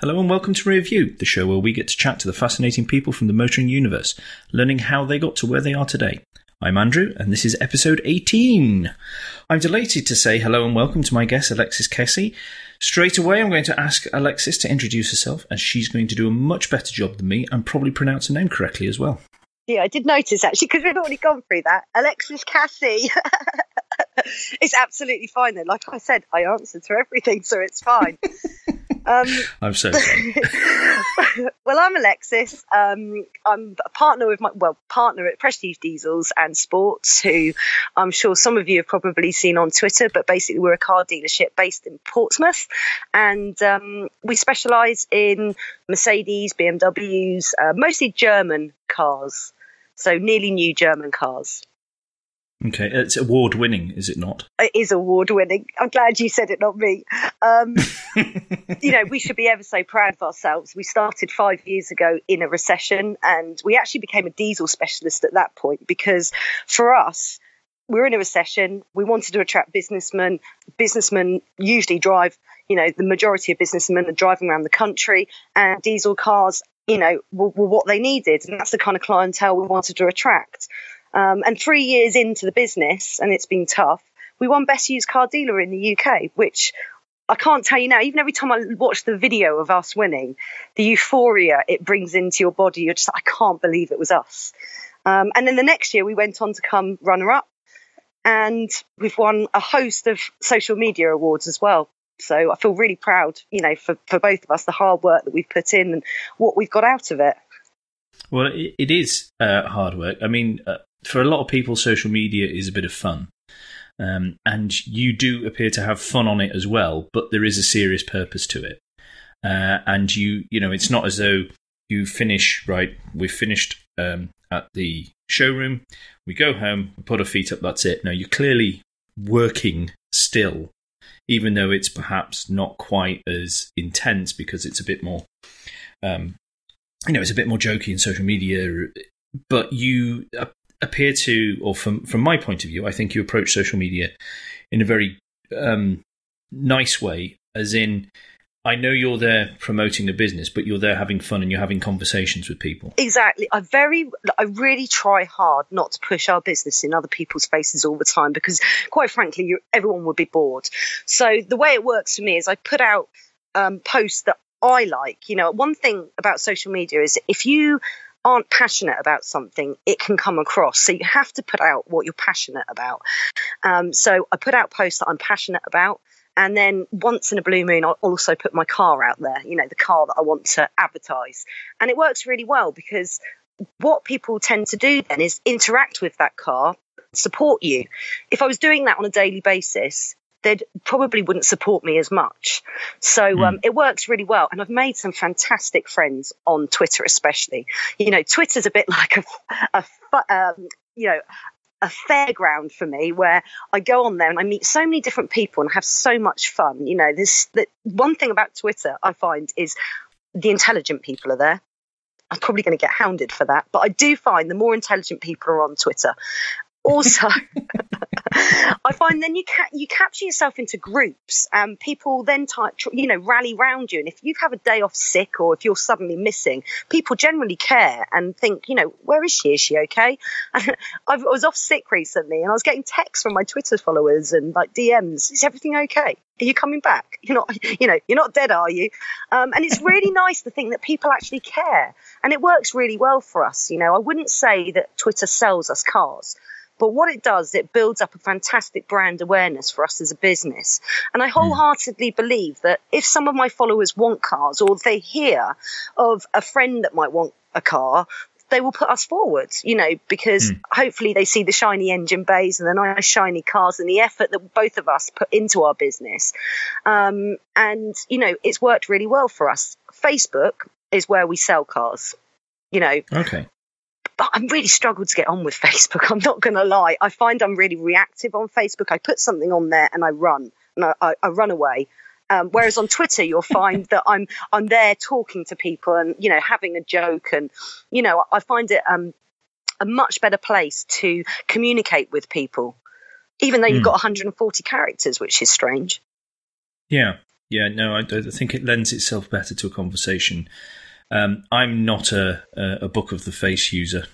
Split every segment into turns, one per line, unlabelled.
Hello and welcome to Review, the show where we get to chat to the fascinating people from the motoring universe, learning how they got to where they are today. I'm Andrew, and this is episode 18. I'm delighted to say hello and welcome to my guest, Alexis Kessie. Straight away, I'm going to ask Alexis to introduce herself, and she's going to do a much better job than me and probably pronounce her name correctly as well.
Yeah, I did notice actually because we've already gone through that. Alexis Cassie. it's absolutely fine though. Like I said, I answered to everything, so it's fine.
Um, I'm so sorry.
well, I'm Alexis. Um, I'm a partner with my well partner at Prestige Diesels and Sports, who I'm sure some of you have probably seen on Twitter. But basically, we're a car dealership based in Portsmouth, and um, we specialise in Mercedes, BMWs, uh, mostly German cars. So nearly new German cars.
Okay, it's award winning, is it not?
It is award winning. I'm glad you said it, not me. Um, you know, we should be ever so proud of ourselves. We started five years ago in a recession, and we actually became a diesel specialist at that point because for us, we're in a recession. We wanted to attract businessmen. Businessmen usually drive, you know, the majority of businessmen are driving around the country, and diesel cars, you know, were, were what they needed. And that's the kind of clientele we wanted to attract. Um, and three years into the business, and it's been tough, we won Best Used Car Dealer in the UK, which I can't tell you now. Even every time I watch the video of us winning, the euphoria it brings into your body, you're just, I can't believe it was us. Um, and then the next year, we went on to come runner up, and we've won a host of social media awards as well. So I feel really proud, you know, for, for both of us, the hard work that we've put in and what we've got out of it.
Well, it is uh, hard work. I mean, uh, for a lot of people, social media is a bit of fun. Um, and you do appear to have fun on it as well, but there is a serious purpose to it. Uh, and you, you know, it's not as though you finish right. We've finished um, at the showroom. We go home, we put our feet up. That's it. No, you're clearly working still, even though it's perhaps not quite as intense because it's a bit more, um, you know, it's a bit more jokey in social media. But you appear to, or from from my point of view, I think you approach social media in a very um, nice way, as in. I know you're there promoting a business, but you're there having fun and you're having conversations with people.
Exactly. I very, I really try hard not to push our business in other people's faces all the time because, quite frankly, everyone would be bored. So the way it works for me is I put out um, posts that I like. You know, one thing about social media is if you aren't passionate about something, it can come across. So you have to put out what you're passionate about. Um, so I put out posts that I'm passionate about. And then once in a blue moon, I'll also put my car out there, you know, the car that I want to advertise. And it works really well because what people tend to do then is interact with that car, support you. If I was doing that on a daily basis, they probably wouldn't support me as much. So mm. um, it works really well. And I've made some fantastic friends on Twitter, especially. You know, Twitter's a bit like a, a um, you know, a fairground for me where I go on there and I meet so many different people and have so much fun. You know, this the one thing about Twitter I find is the intelligent people are there. I'm probably going to get hounded for that, but I do find the more intelligent people are on Twitter also I find then you ca- you capture yourself into groups and people then type, you know rally round you and if you have a day off sick or if you're suddenly missing people generally care and think you know where is she? Is she okay? And I was off sick recently and I was getting texts from my Twitter followers and like DMs is everything okay? Are you coming back? You're not you know you're not dead are you? Um, and it's really nice to think that people actually care and it works really well for us you know. I wouldn't say that Twitter sells us cars but what it does, it builds up a fantastic brand awareness for us as a business. And I wholeheartedly believe that if some of my followers want cars or they hear of a friend that might want a car, they will put us forward, you know, because mm. hopefully they see the shiny engine bays and the nice shiny cars and the effort that both of us put into our business. Um, and, you know, it's worked really well for us. Facebook is where we sell cars, you know.
Okay.
But I'm really struggled to get on with Facebook. I'm not going to lie. I find I'm really reactive on Facebook. I put something on there and I run and I, I, I run away. Um, whereas on Twitter, you'll find that I'm I'm there talking to people and you know having a joke and you know I find it um, a much better place to communicate with people, even though you've mm. got 140 characters, which is strange.
Yeah, Yeah, no, I, I think it lends itself better to a conversation. Um, I'm not a, a, a book of the face user.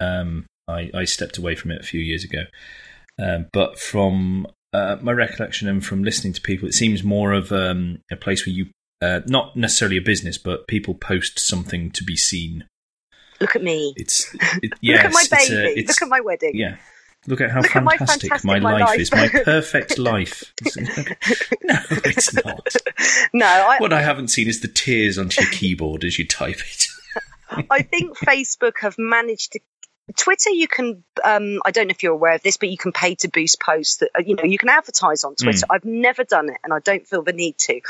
Um, I, I, stepped away from it a few years ago. Um, but from uh, my recollection and from listening to people, it seems more of um, a place where you, uh, not necessarily a business, but people post something to be seen.
Look at me.
It's it, yes,
Look at my baby.
a-
Look at my wedding.
Yeah. Look at how
Look at my
fantastic,
fantastic
my,
my
life,
life.
is. My perfect life. no, it's not.
No, I,
What I haven't seen is the tears onto your keyboard as you type it.
I think Facebook have managed to. Twitter, you can. Um, I don't know if you're aware of this, but you can pay to boost posts. That uh, you know you can advertise on Twitter. I've never done it, and I don't feel the need to.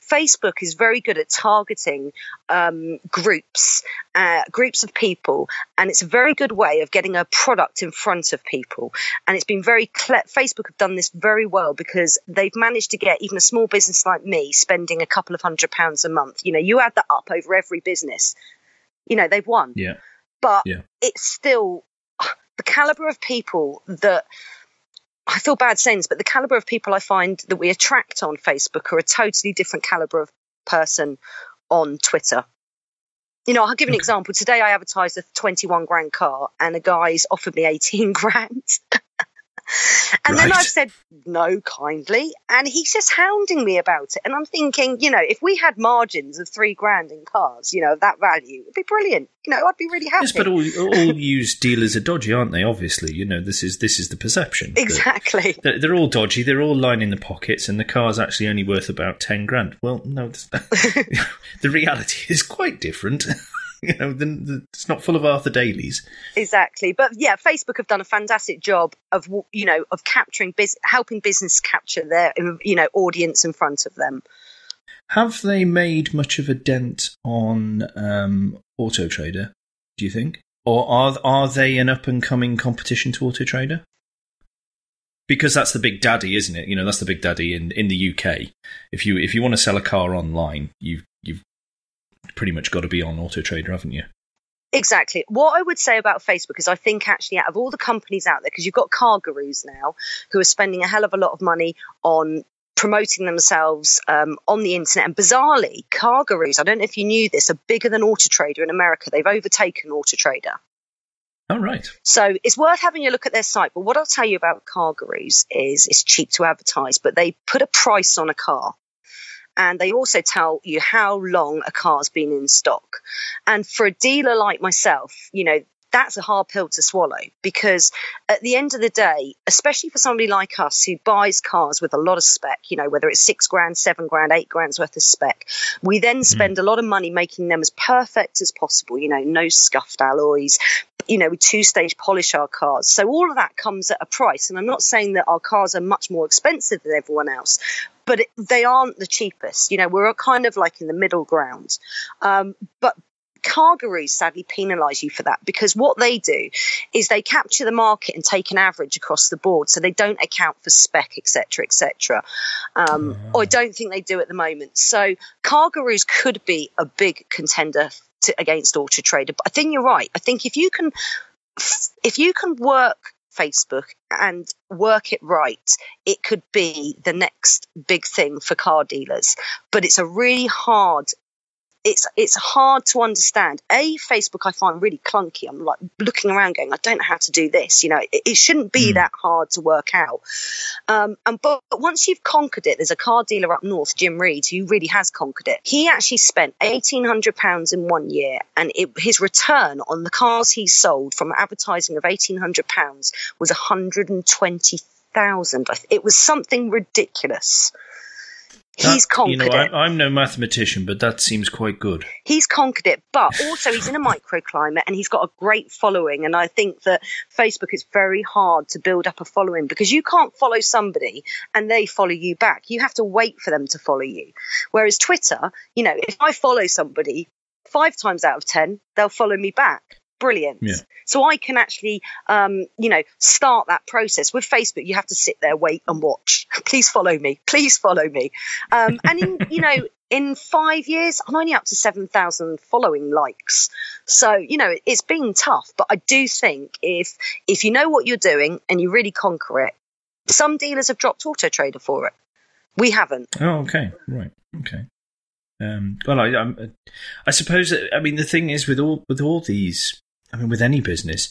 Facebook is very good at targeting um, groups, uh, groups of people, and it's a very good way of getting a product in front of people. And it's been very cle- Facebook have done this very well because they've managed to get even a small business like me spending a couple of hundred pounds a month. You know, you add that up over every business, you know, they've won
Yeah.
But
Yeah.
it's still the caliber of people that I feel bad saying this, but the caliber of people I find that we attract on Facebook are a totally different caliber of person on Twitter. You know, I'll give an example. Today I advertised a 21 grand car and a guy's offered me 18 grand. And then I've said no kindly and he's just hounding me about it. And I'm thinking, you know, if we had margins of three grand in cars, you know, of that value, it'd be brilliant. You know, I'd be really happy.
Yes, but all, all used dealers are dodgy, aren't they? Obviously, you know this is this is the perception.
Exactly.
They're, they're all dodgy. They're all lining the pockets, and the car's actually only worth about ten grand. Well, no, the reality is quite different. you know, the, the, it's not full of Arthur Daleys.
Exactly. But yeah, Facebook have done a fantastic job of you know of capturing bus helping business capture their you know audience in front of them.
Have they made much of a dent on um, Auto Trader? Do you think, or are are they an up and coming competition to Auto Trader? Because that's the big daddy, isn't it? You know, that's the big daddy in, in the UK. If you if you want to sell a car online, you've you've pretty much got to be on Auto Trader, haven't you?
Exactly. What I would say about Facebook is I think actually out of all the companies out there, because you've got CarGurus now who are spending a hell of a lot of money on promoting themselves um, on the internet. And bizarrely, CarGurus, I don't know if you knew this, are bigger than Auto Trader in America. They've overtaken Auto Trader.
Oh right.
So it's worth having a look at their site. But what I'll tell you about CarGurus is it's cheap to advertise, but they put a price on a car. And they also tell you how long a car's been in stock. And for a dealer like myself, you know, that's a hard pill to swallow because at the end of the day, especially for somebody like us who buys cars with a lot of spec, you know, whether it's six grand, seven grand, eight grand's worth of spec, we then hmm. spend a lot of money making them as perfect as possible, you know, no scuffed alloys, you know, we two stage polish our cars. So all of that comes at a price. And I'm not saying that our cars are much more expensive than everyone else, but it, they aren't the cheapest. You know, we're kind of like in the middle ground. Um, but CarGurus sadly penalise you for that because what they do is they capture the market and take an average across the board. So they don't account for spec etc etc um, or i don't think they do at the moment. So CarGurus could be a big contender to, against auto trader. But i think you're right. I think if you can if you can work Facebook and work it right, it could be the next big thing for car dealers. But it's a really hard it's it's hard to understand. A Facebook I find really clunky. I'm like looking around, going, I don't know how to do this. You know, it, it shouldn't be
Mm.
that hard to work out. Um, and but, but once you've conquered it, there's a car dealer up north, Jim Reed, who really has conquered it. He actually spent eighteen hundred pounds in one year, and it, his return on the cars he sold from advertising of eighteen hundred pounds was one hundred and twenty thousand. It was something ridiculous. He's
That-
conquered
you know,
it
I'm, I'm no mathematician, but that seems quite good.
he's conquered it, but also he's in a microclimate and he's got a great following. And I think that Facebook is very hard to build up a following because you can't follow somebody and they follow you back. You have to wait for them to follow you. Whereas Twitter, you know, if I follow somebody five times out of 10, they'll follow me back. Brilliant.
Yeah.
So I can actually, um, you know, start that process. With Facebook, you have to sit there, wait, and watch. Please follow me. Please follow me. Um, and in, you know, in five years, I'm only up to 7,000 following likes. So, you know, it's been tough, but I do think if, if you know what you're doing and you really conquer it, some dealers have dropped Auto Trader for it. We haven't.
Oh, okay, right, okay. Um, well, I, I'm, I suppose. I mean, the thing is with all with all these. I mean, with any business,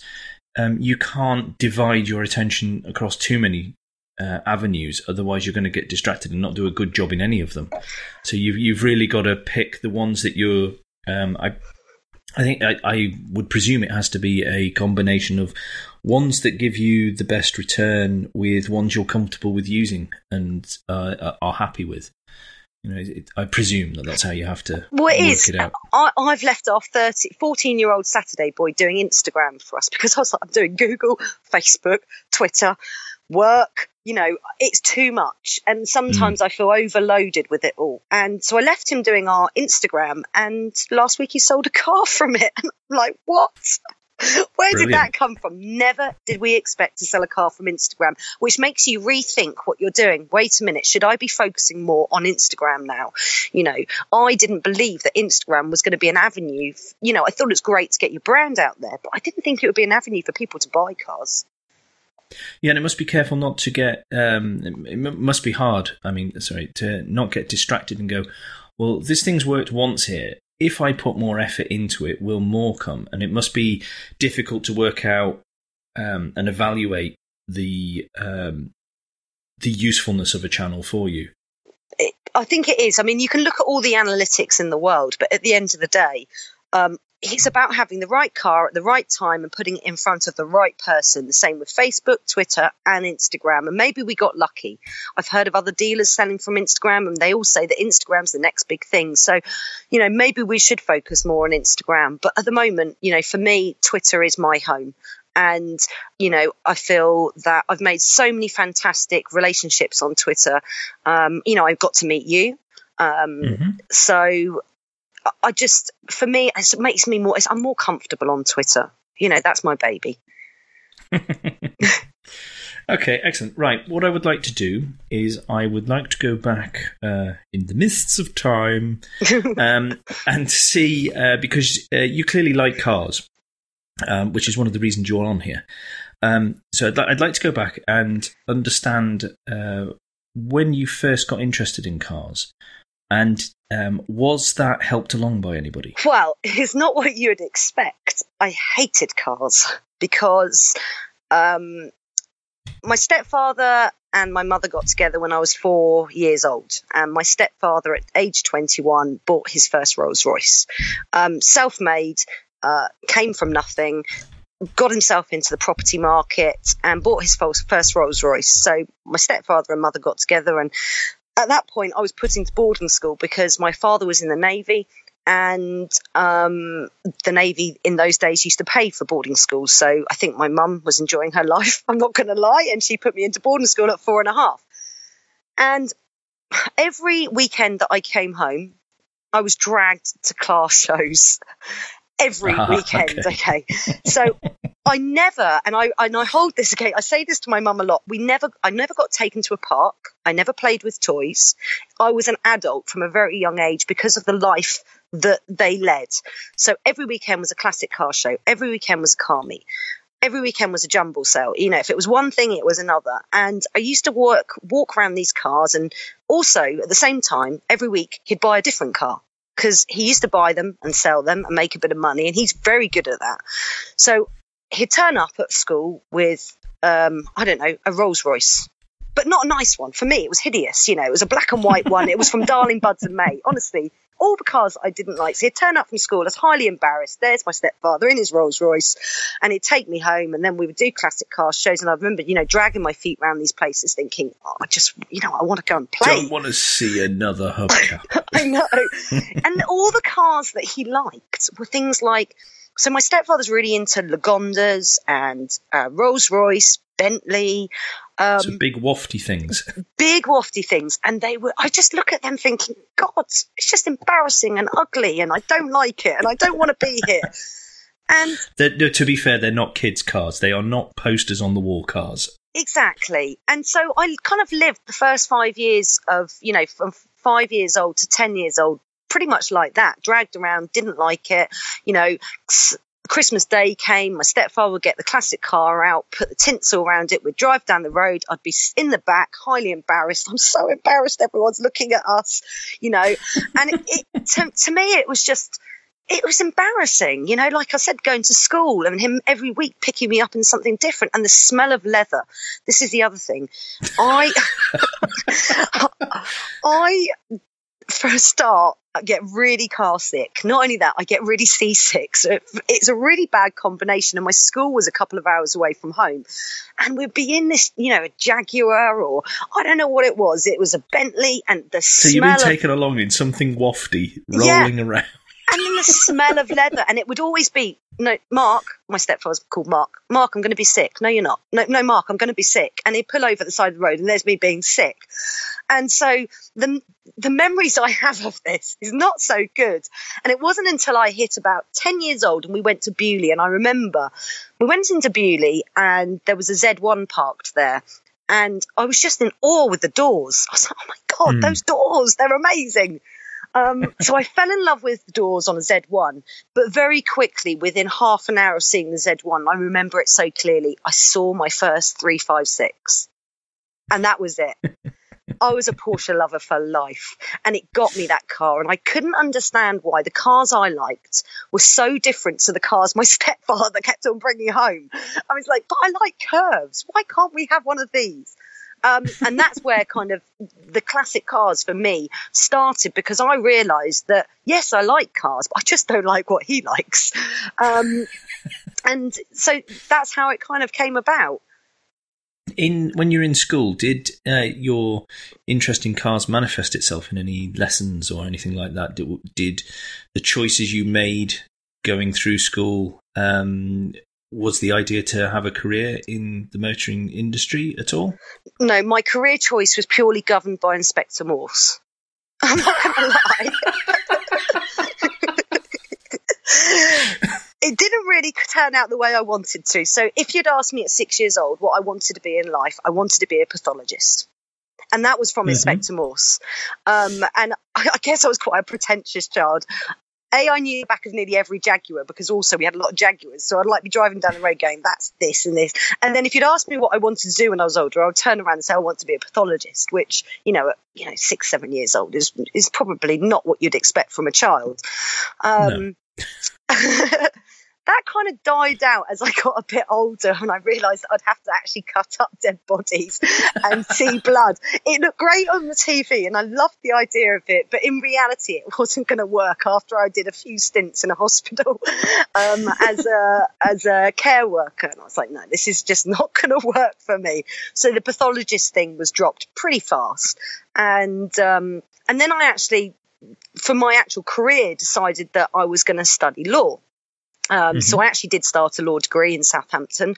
um, you can't divide your attention across too many uh, avenues. Otherwise, you're going to get distracted and not do a good job in any of them. So you've you've really got to pick the ones that you're. Um, I I think I, I would presume it has to be a combination of ones that give you the best return with ones you're comfortable with using and uh, are happy with. You know, it, I presume that that's how you have to
well, it
work
is.
it out.
I, I've left off 30, 14 year old Saturday boy doing Instagram for us because I was like, I'm doing Google, Facebook, Twitter, work. You know, it's too much. And sometimes hmm. I feel overloaded with it all. And so I left him doing our Instagram. And last week he sold a car from it. And I'm like, what? Where did that come from? Never did we expect to sell a car from Instagram, which makes you rethink what you're doing. Wait a minute, should I be focusing more on Instagram now? You know, I didn't believe that Instagram was going to be an avenue. f- You know, I thought it was great to get your brand out there, but I didn't think it would be an avenue for people to buy cars.
Yeah, and it must be careful not to get. Um, it m- must be hard. I mean, sorry, to not get distracted and go. Well, this thing's worked once here. If I put more effort into it, will more come? And it must be difficult to work out um, and evaluate the um, the usefulness of a channel for you.
it, I think it is. I mean, you can look at all the analytics in the world, but at the end of the day, um, it's about having the right car at the right time and putting it in front of the right person. The same with Facebook, Twitter, and Instagram. And maybe we got lucky. I've heard of other dealers selling from Instagram, and they all say that Instagram's the next big thing. So, you know, maybe we should focus more on Instagram. But at the moment, you know, for me, Twitter is my home. And, you know, I feel that I've made so many fantastic relationships on Twitter. Um, you know, I've got to meet you. Um,
Mhm.
so I- just, for me, it makes me more, I'm more comfortable on Twitter. You know, that's my baby.
Okay, excellent. Right, what I would like to do is I would like to go back uh, in the mists of time um, and see uh, because uh, you clearly like cars, um, which is one of the reasons you're on here. Um, so I'd, li- I'd like to go back and understand uh, when you first got interested in cars, and um, was that helped along by anybody?
Well, it's not what you'd expect. I hated cars because um, my stepfather and my mother got together when I was four years old. And my stepfather, at age 21, bought his first Rolls Royce. Um, Self made, uh, came from nothing, got himself into the property market, and bought his first Rolls Royce. So my stepfather and mother got together. And at that point, I was put into boarding school because my father was in the Navy and um, the Navy in those days used to pay for boarding schools. So I think my mum was enjoying her life. I'm not going to lie, and she put me into boarding school at four and a half. And every weekend that I came home, I was dragged to class shows. Every
Ah,
weekend, okay. So I never, and I and I hold this okay. I say this to my mum a lot. We never, I never got taken to a park. I never played with toys. I was an adult from a very young age because of the life that they led. So every weekend was a classic car show. Every weekend was a car meet. Every weekend was a jumble sale. You know, if it was one thing, it was another. And I used to work, walk around these cars, and also at the same time, every week he'd buy a different car because he used to buy them and sell them and make a bit of money, and he's very good at that. So he'd turn up at school with, um, I don't know, a Rolls Royce. But not a nice one. For me, it was hideous. You know, it was a black and white one. It was from Darling Buds of May. Honestly, all the cars I didn't like. So he'd turn up from school. I was highly embarrassed. There's my stepfather in his Rolls Royce. And he'd take me home and then we would do classic car shows. And I remember, you know, dragging my feet around these places thinking, oh, I just, you know, I want to go and play.
Don't want to see another hubcap.
I know. and all the cars that he liked were things like so my stepfather's really into Lagondas and uh, Rolls Royce, Bentley, um,
Some big wafty things.
big wafty things. And they were, I just look at them thinking, God, it's just embarrassing and ugly and I don't like it and I don't want to be here. And
no, to be fair, they're not kids' cars. They are not posters on the wall cars.
Exactly. And so I kind of lived the first five years of, you know, from five years old to 10 years old, pretty much like that, dragged around, didn't like it, you know, Christmas Day came, my stepfather would get the classic car out, put the tinsel around it, we'd drive down the road. I'd be in the back, highly embarrassed. I'm so embarrassed. Everyone's looking at us, you know. And it, it to, to me, it was just, it was embarrassing, you know, like I said, going to school and him every week picking me up in something different and the smell of leather. This is the other thing. I, I, for a start, I get really car sick. Not only that, I get really seasick. So it's a really bad combination. And my school was a couple of hours away from home. And we'd be in this, you know, a Jaguar or I don't know what it was. It was a Bentley and the
so you've been
of,
taken along in something wafty, rolling
Yeah.
around.
The smell of leather. And it would always be, no, Mark, my stepfather's called Mark. Mark, I'm going to be sick. No, you're not. No, no, Mark, I'm going to be sick. And he'd pull over the side of the road and there's me being sick. And so the, the memories I have of this is not so good. And it wasn't until I hit about 10 years old and we went to Beaulieu. And I remember we went into Beaulieu and there was a Z1 parked there. And I was just in awe with the doors. I was like, oh my God,
Hmm.
those doors, they're amazing. Um, so I fell in love with the doors on a Z1, but very quickly, within half an hour of seeing the Z1, I remember it so clearly. I saw my first 356, and that was it. I was a Porsche lover for life, and it got me that car. And I couldn't understand why the cars I liked were so different to the cars my stepfather kept on bringing home. I was like, but I like curves. Why can't we have one of these? Um, and that's where kind of the classic cars for me started because I realised that yes, I like cars, but I just don't like what he likes. Um, and so that's how it kind of came about.
In when you're in school, did uh, your interest in cars manifest itself in any lessons or anything like that? Did, did the choices you made going through school um, was the idea to have a career in the motoring industry at all?
No, my career choice was purely governed by Inspector Morse. I'm not going to lie. it didn't really turn out the way I wanted to. So, if you'd asked me at six years old what I wanted to be in life, I wanted to be a pathologist. And that was from
Mhm.
Inspector Morse. Um, and I, I guess I was quite a pretentious child. A, I knew the back of nearly every Jaguar because also we had a lot of Jaguars. So I'd like be driving down the road going, that's this and this. And then if you'd asked me what I wanted to do when I was older, I would turn around and say I want to be a pathologist, which, you know, at, you know, six, seven years old is is probably not what you'd expect from a child. Um, that kind of died out as I got a bit older and I realised I'd have to actually cut up dead bodies and see blood. It looked great on the TV and I loved the idea of it, but in reality, it wasn't going to work after I did a few stints in a hospital um, as a as a care worker. And I was like, no, this is just not going to work for me. So the pathologist thing was dropped pretty fast, and um, and then I actually, for my actual career, decided that I was going to study law. Um, So I actually did start a law degree in Southampton.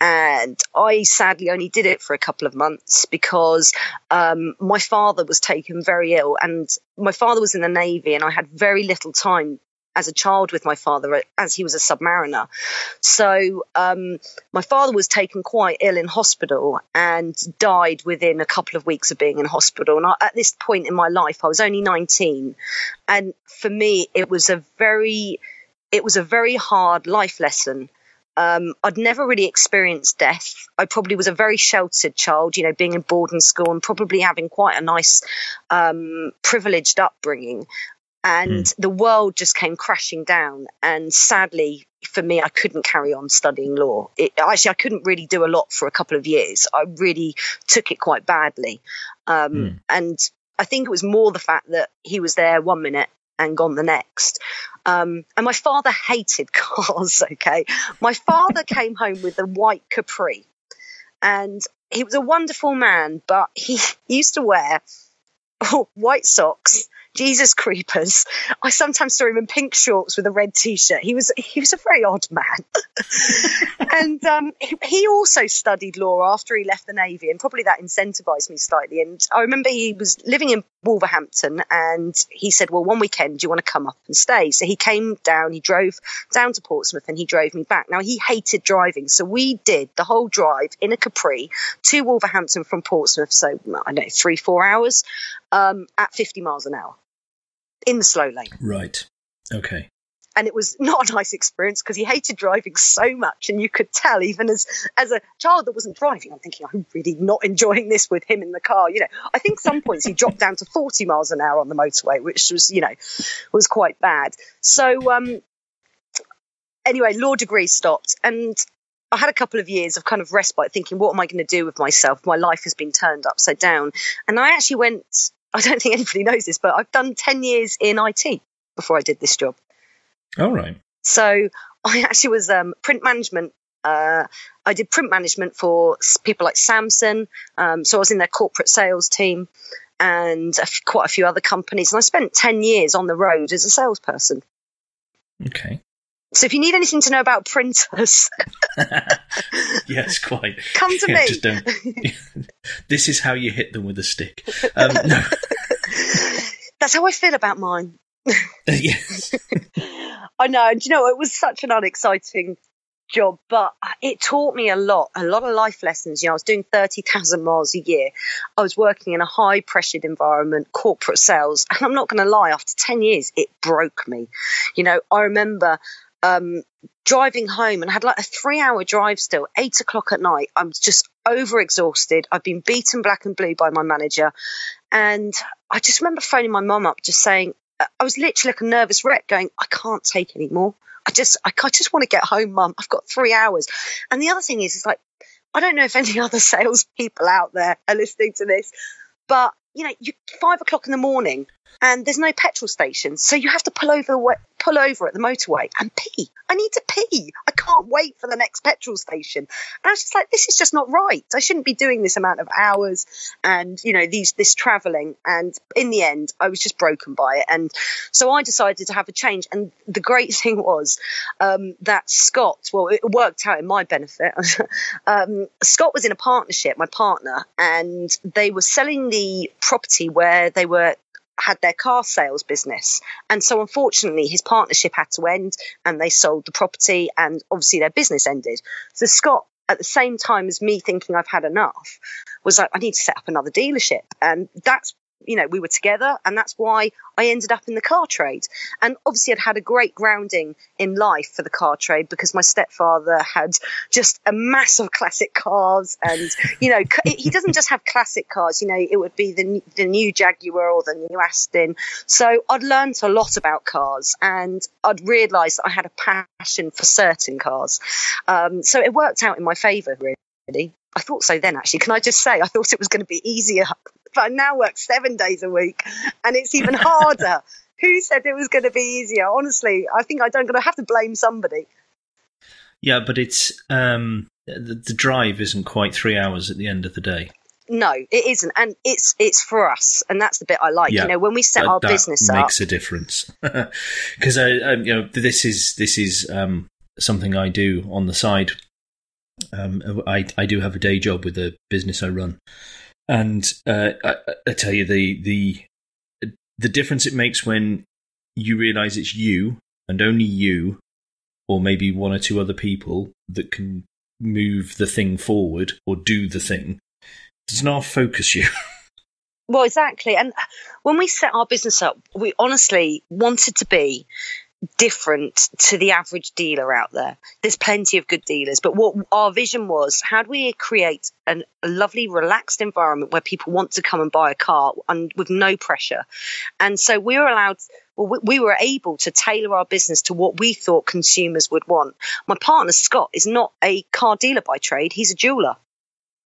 And I sadly only did it for a couple of months because um, my father was taken very ill, and my father was in the navy, and I had very little time as a child with my father as he was a submariner. So um, my father was taken quite ill in hospital and died within a couple of weeks of being in hospital. And I, at this point in my life, I was only 19, and for me, it was a very it was a very hard life lesson. Um, I'd never really experienced death. I probably was a very sheltered child, you know, being in boarding school and probably having quite a nice, um, privileged upbringing. And the world just came crashing down. And sadly, for me, I couldn't carry on studying law. It, actually, I couldn't really do a lot for a couple of years. I really took it quite badly. Um,
Mm.
And I think it was more the fact that he was there one minute and gone the next. Um, and my father hated cars, okay? My father came home with a white Capri. And he was a wonderful man, but he used to wear white socks, Jesus creepers. I sometimes saw him in pink shorts with a red t-shirt. He was he was a very odd man. and um, he, he also studied law after he left the navy, and probably that incentivized me slightly. And I remember he was living in Wolverhampton, and he said, "Well, one weekend, do you want to come up and stay?" So he came down. He drove down to Portsmouth, and he drove me back. Now he hated driving, so we did the whole drive in a Capri to Wolverhampton from Portsmouth. So I don't know three four hours um, at 50 miles an hour in the slow lane.
Right. Okay.
And it was not a nice experience because he hated driving so much, and you could tell even as as a child that wasn't driving, I'm thinking I'm really not enjoying this with him in the car. You know, I think some points he dropped down to 40 miles an hour on the motorway, which was you know was quite bad. So um, anyway, law degree stopped, and I had a couple of years of kind of respite, thinking, what am I going to do with myself? My life has been turned upside down, and I actually went. I don't think anybody knows this, but I've done 10 years in IT before I did this job.
All right.
So I actually was um, print management. Uh, I did print management for people like Samsung. Um, so I was in their corporate sales team and a f- quite a few other companies. And I spent 10 years on the road as a salesperson.
Okay.
So if you need anything to know about printers,
yes, quite.
come to
Yeah,
me.
just don't. this is how you hit them with a stick. Um, no.
That's how I feel about mine.
yes.
I know. And you know, it was such an unexciting job, but it taught me a lot, a lot of life lessons. You know, I was doing 30,000 miles a year. I was working in a high pressured environment, corporate sales. And I'm not going to lie, after 10 years, it broke me. You know, I remember um, driving home and I had like a three hour drive still, eight o'clock at night. I'm just over exhausted. I've been beaten black and blue by my manager. And I just remember phoning my mum up, just saying, I was literally like a nervous wreck going, I can't take any more. I just, I, I just want to get home, mum. I've got three hours. And the other thing is, is like, I don't know if any other salespeople out there are listening to this, but you know, you five o'clock in the morning and there's no petrol station, so you have to pull over, pull over at the motorway and pee. I need to pee. I can't wait for the next petrol station. And I was just like, this is just not right. I shouldn't be doing this amount of hours and you know these this traveling. And in the end, I was just broken by it, and so I decided to have a change. And the great thing was um, that Scott, well, it worked out in my benefit. um, Scott was in a partnership, my partner, and they were selling the property where they were had their car sales business. And so unfortunately his partnership had to end and they sold the property and obviously their business ended. So Scott at the same time as me thinking I've had enough was like I need to set up another dealership and that's you know we were together and that's why I ended up in the car trade. And obviously I'd had a great grounding in life for the car trade because my stepfather had just a mass of classic cars and you know he doesn't just have classic cars you know it would be the the new Jaguar or the new Aston. So I'd learned a lot about cars and I'd realized that I had a passion for certain cars. Um, so it worked out in my favor really. I thought so then, actually. Can I just say, I thought it was going to be easier, but I now work seven days a week and it's even harder. Who said it was going to be easier? Honestly, I think I don't going to have to blame somebody.
Yeah, but it's um, the, the drive isn't quite three hours at the end of the day.
No, it isn't, and it's it's for us, and that's the bit I like.
Yeah,
you know, when we set
That-
our
that
business up,
makes a difference because I, I, you know, this is this is um, something I do on the side. Um, I I do have a day job with the business I run, and uh, I, I tell you the the the difference it makes when you realise it's you and only you, or maybe one or two other people that can move the thing forward or do the thing does not focus you.
Well, exactly. And when we set our business up, we honestly wanted to be different to the average dealer out there. There's plenty of good dealers, but what our vision was, how do we create an, a lovely, relaxed environment where people want to come and buy a car and with no pressure? And so we were allowed, well, we, we were able to tailor our business to what we thought consumers would want. My partner, Scott, is not a car dealer by trade. He's a jeweler.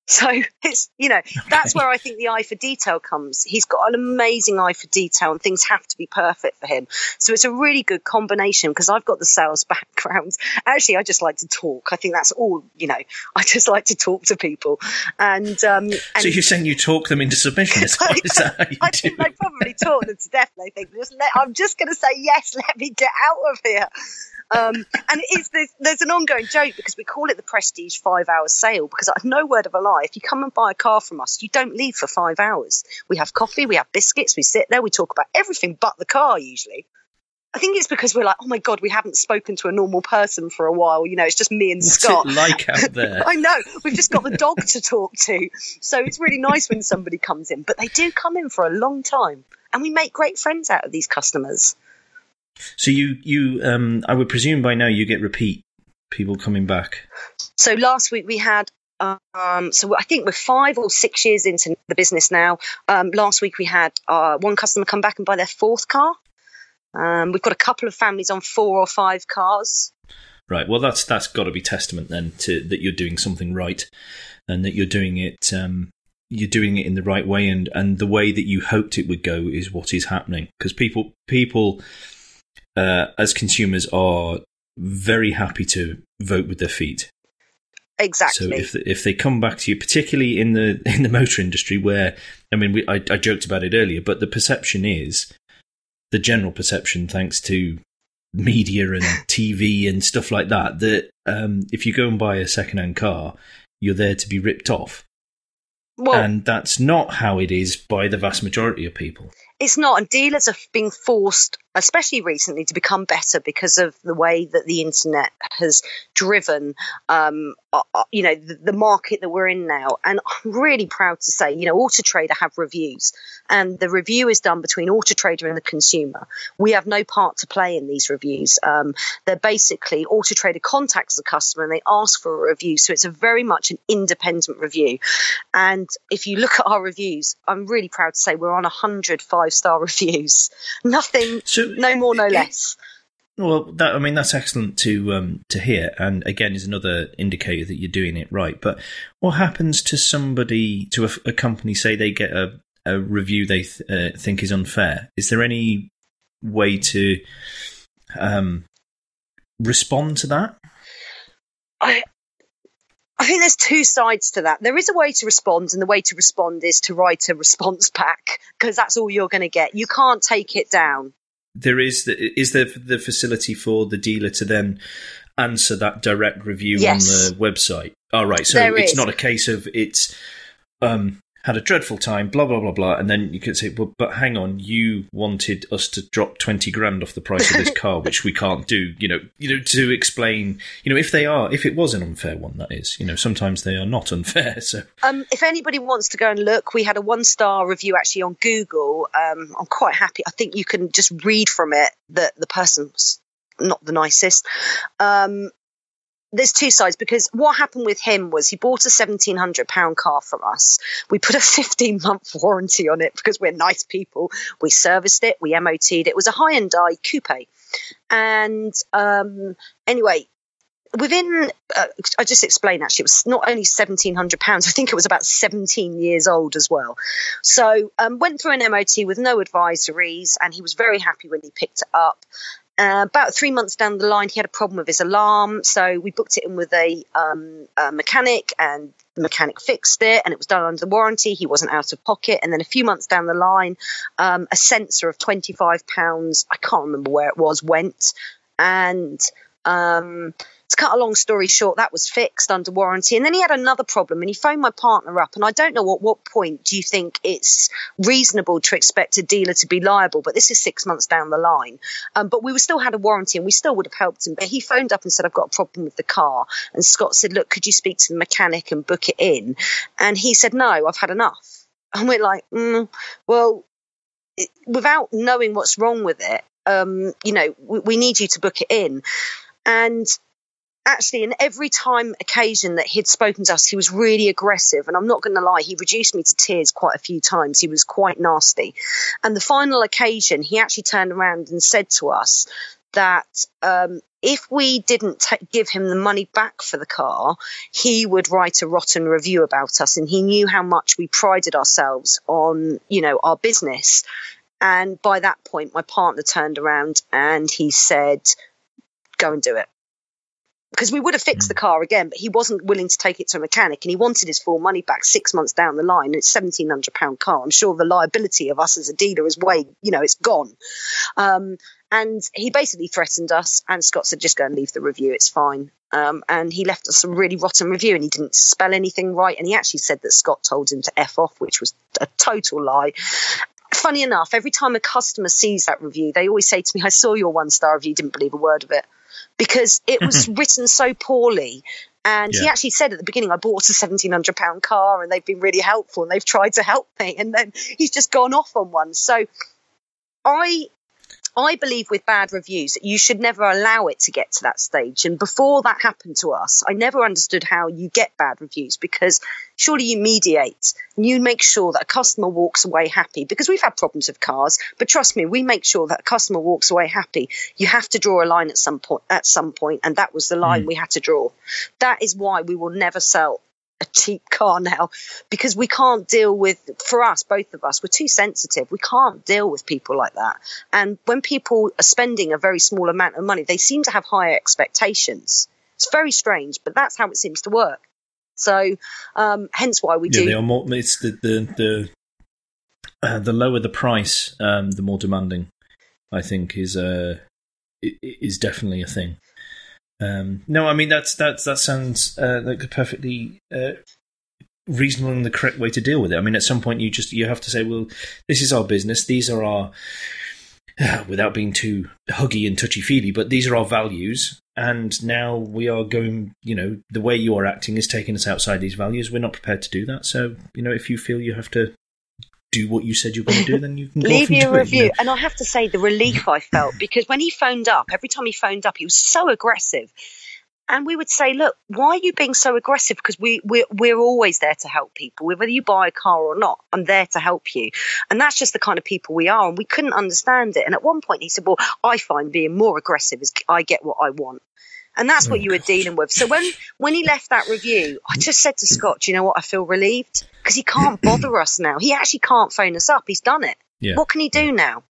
So it's, you know, that's where I think the eye for detail comes. He's got an amazing eye for detail and things have to be perfect for him. So it's a really good combination because I've got the sales background. Actually, I just like to talk. I think that's all, you know, I just like to talk to people. And, um, and
so you're saying you talk them into submission? Is that, is that
I
do
think I probably talk them to death. They think, just let, I'm just going to say yes, let me get out of here. Um, and it is there's, there's an ongoing joke because we call it the prestige five hour sale because I've no word of a lie. If you come and buy a car from us, you don't leave for five hours. We have coffee, we have biscuits, we sit there, we talk about everything but the car usually. I think it's because we're like, oh my god, we haven't spoken to a normal person for a while. You know, it's just me and
What's
Scott.
it like out there?
I know. We've just got the dog to talk to. So it's really nice when somebody comes in. But they do come in for a long time. And we make great friends out of these customers.
So you you um I would presume by now you get repeat people coming back.
So last week we had um, so I think we're five or six years into the business now. Um, last week we had uh, one customer come back and buy their fourth car. Um, we've got a couple of families on four or five cars.
Right. Well, that's that's got to be testament then to that you're doing something right, and that you're doing it um, you're doing it in the right way, and and the way that you hoped it would go is what is happening. Because people people uh, as consumers are very happy to vote with their feet.
Exactly.
So if if they come back to you, particularly in the in the motor industry, where I mean, we, I, I joked about it earlier, but the perception is the general perception, thanks to media and TV and stuff like that, that um, if you go and buy a second-hand car, you're there to be ripped off. Well, and that's not how it is by the vast majority of people.
It's not, and dealers are being forced especially recently, to become better because of the way that the internet has driven, um, uh, uh, you know, the, the, market that we're in now. And I'm really proud to say, you know, Auto Trader have reviews, and the review is done between Auto Trader and the consumer. We have no part to play in these reviews. Um, they're basically Auto Trader contacts the customer and they ask for a review, so it's a very much an independent review. And if you look at our reviews, I'm really proud to say we're on 100 five star reviews. Nothing. So no more, no less.
Well, that I mean that's excellent to um, to hear, and again is another indicator that you're doing it right. But what happens to somebody to a, a company say they get a, a review they th- uh, think is unfair? Is there any way to um, respond to that?
I I think there's two sides to that. There is a way to respond, and the way to respond is to write a response pack because that's all you're going to get. You can't take it down
there is the, is there the facility for the dealer to then answer that direct review yes. on the website. All right, so there it's is. not a case of it's um, had a dreadful time, blah blah blah blah, and then you could say, "But, but hang on, you wanted us to drop twenty grand off the price of this car, which we can't do." You know, you know, to explain, you know, if they are, if it was an unfair one, that is, you know, sometimes they are not unfair. So,
um, if anybody wants to go and look, we had a one star review actually on Google. Um, I'm quite happy. I think you can just read from it that the person's not the nicest. Um, there's two sides because what happened with him was he bought a seventeen hundred pound car from us. We put a fifteen month warranty on it because we're nice people. We serviced it, we MOT'd it. It was a high end Hyundai coupe, and um, anyway, within uh, I just explained actually it was not only seventeen hundred pounds. I think it was about seventeen years old as well. So um, went through an MOT with no advisories, and he was very happy when he picked it up. Uh, about three months down the line, he had a problem with his alarm, so we booked it in with a, um, a, mechanic, and the mechanic fixed it, and it was done under the warranty. He wasn't out of pocket. And then a few months down the line, um, a sensor of twenty five pounds, I can't remember where it was, went, and um, to cut a long story short, that was fixed under warranty. And then he had another problem and he phoned my partner up. And I don't know at what point do you think it's reasonable to expect a dealer to be liable, but this is six months down the line. Um, but we were still had a warranty and we still would have helped him. But he phoned up and said, I've got a problem with the car. And Scott said, Look, could you speak to the mechanic and book it in? And he said, No, I've had enough. And we're like, mm, Well, it, without knowing what's wrong with it, um, you know, we, we need you to book it in. And actually, in every time occasion that he'd spoken to us, he was really aggressive. And I'm not going to lie, he reduced me to tears quite a few times. He was quite nasty. And the final occasion, he actually turned around and said to us that um, if we didn't t- give him the money back for the car, he would write a rotten review about us. And he knew how much we prided ourselves on, you know, our business. And by that point, my partner turned around and he said, go and do it because we would have fixed the hmm. car again, but he wasn't willing to take it to a mechanic and he wanted his full money back six months down the line. It's seventeen hundred pound car. I'm sure the liability of us as a dealer is way, you know, it's gone. Um, and he basically threatened us, and Scott said, "Just go and leave the review. It's fine." Um, and he left us a really rotten review, and he didn't spell anything right. And he actually said that Scott told him to f off, which was a total lie funny enough, every time a customer sees that review, they always say to me, I saw your one star review, didn't believe a word of it because it was written so poorly. And yeah. he actually said at the beginning, I bought a seventeen hundred pound car, and they've been really helpful, and they've tried to help me. And then he's just gone off on one. So I I believe with bad reviews that you should never allow it to get to that stage. And before that happened to us, I never understood how you get bad reviews because surely you mediate and you make sure that a customer walks away happy because we've had problems with cars, but trust me, we make sure that a customer walks away happy. You have to draw a line at some point, at some point, and that was the line mm. we had to draw. That is why we will never sell a cheap car now because we can't deal with for us both of us we're too sensitive. We can't deal with people like that. And when people are spending a very small amount of money they seem to have higher expectations. It's very strange but that's how it seems to work. So um, hence why we
yeah,
do
they are more it's the the the, uh, the lower the price um, the more demanding i think is uh is definitely a thing um, no, I mean that's that's that sounds uh, like a perfectly uh, reasonable and the correct way to deal with it. I mean, at some point you just you have to say, well, this is our business. These are our without being too huggy and touchy feely, but these are our values. And now we are going, you know, the way you are acting is taking us outside these values. We're not prepared to do that. So, you know, if you feel you have to do what you said you're going to do, then you can
leave
your
review.
It, you know?
And I have to say, the relief I felt because when he phoned up, every time he phoned up, he was so aggressive. And we would say, look, why are you being so aggressive? Because we, we're, we're always there to help people. Whether you buy a car or not, I'm there to help you. And that's just the kind of people we are. And we couldn't understand it. And at one point he said, well, I find being more aggressive is I get what I want. And that's oh what oh, you were dealing with. So when, when he left that review, I just said to Scott, do you know what? I feel relieved because he can't bother us now. He actually can't phone us up. He's done it. Yeah. What can he do now?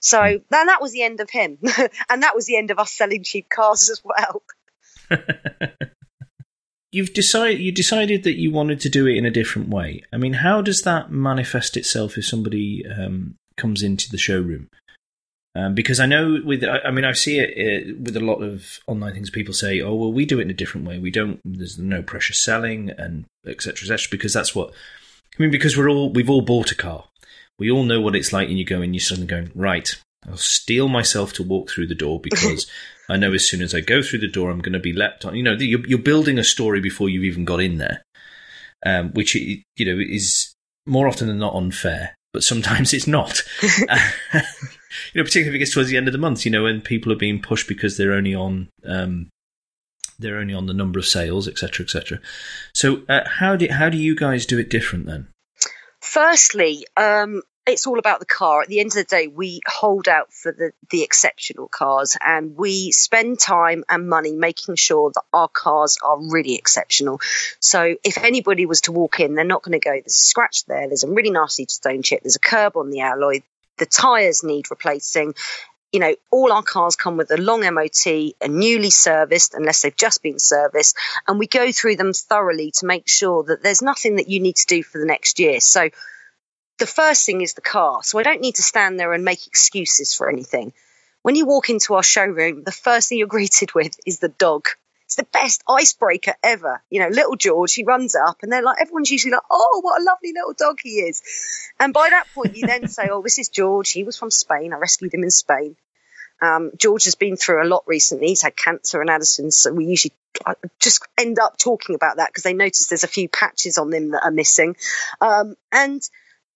So hmm. then that was the end of him. and that was the end of us selling cheap cars as well.
You've decided you decided that you wanted to do it in a different way. I mean, how does that manifest itself if somebody um, comes into the showroom? Um, because I know with, I, mean, I see it uh, with a lot of online things. People say, "Oh, well, we do it in a different way. We don't. There's no pressure selling and etc. etc." Because that's what I mean. Because we're all we've all bought a car. We all know what it's like, and you go and you're suddenly going, "Right, I'll steel myself to walk through the door because I know as soon as I go through the door, I'm going to be leapt on." You know, you're, you're building a story before you've even got in there, um, which you know is more often than not unfair but sometimes it's not. you know, particularly if it gets towards the end of the month, you know, when people are being pushed because they're only on um, they're only on the number of sales, etc., etc. So, uh, how do how do you guys do it different then?
Firstly, um, it's all about the car. At the end of the day, we hold out for the, the exceptional cars and we spend time and money making sure that our cars are really exceptional. So if anybody was to walk in, they're not going to go, there's a scratch there, there's a really nasty stone chip, there's a curb on the alloy, the tyres need replacing. You know, all our cars come with a long MOT, a newly serviced, unless they've just been serviced, and we go through them thoroughly to make sure that there's nothing that you need to do for the next year. So the first thing is the car. So I don't need to stand there and make excuses for anything. When you walk into our showroom, the first thing you're greeted with is the dog. It's the best icebreaker ever. You know, little George, he runs up and they're like, everyone's usually like, oh, what a lovely little dog he is. And by that point, you then say, oh, this is George. He was from Spain. I rescued him in Spain. Um, George has been through a lot recently. He's had cancer and Addison's, so we usually uh, just end up talking about that because they notice there's a few patches on them that are missing. Um, and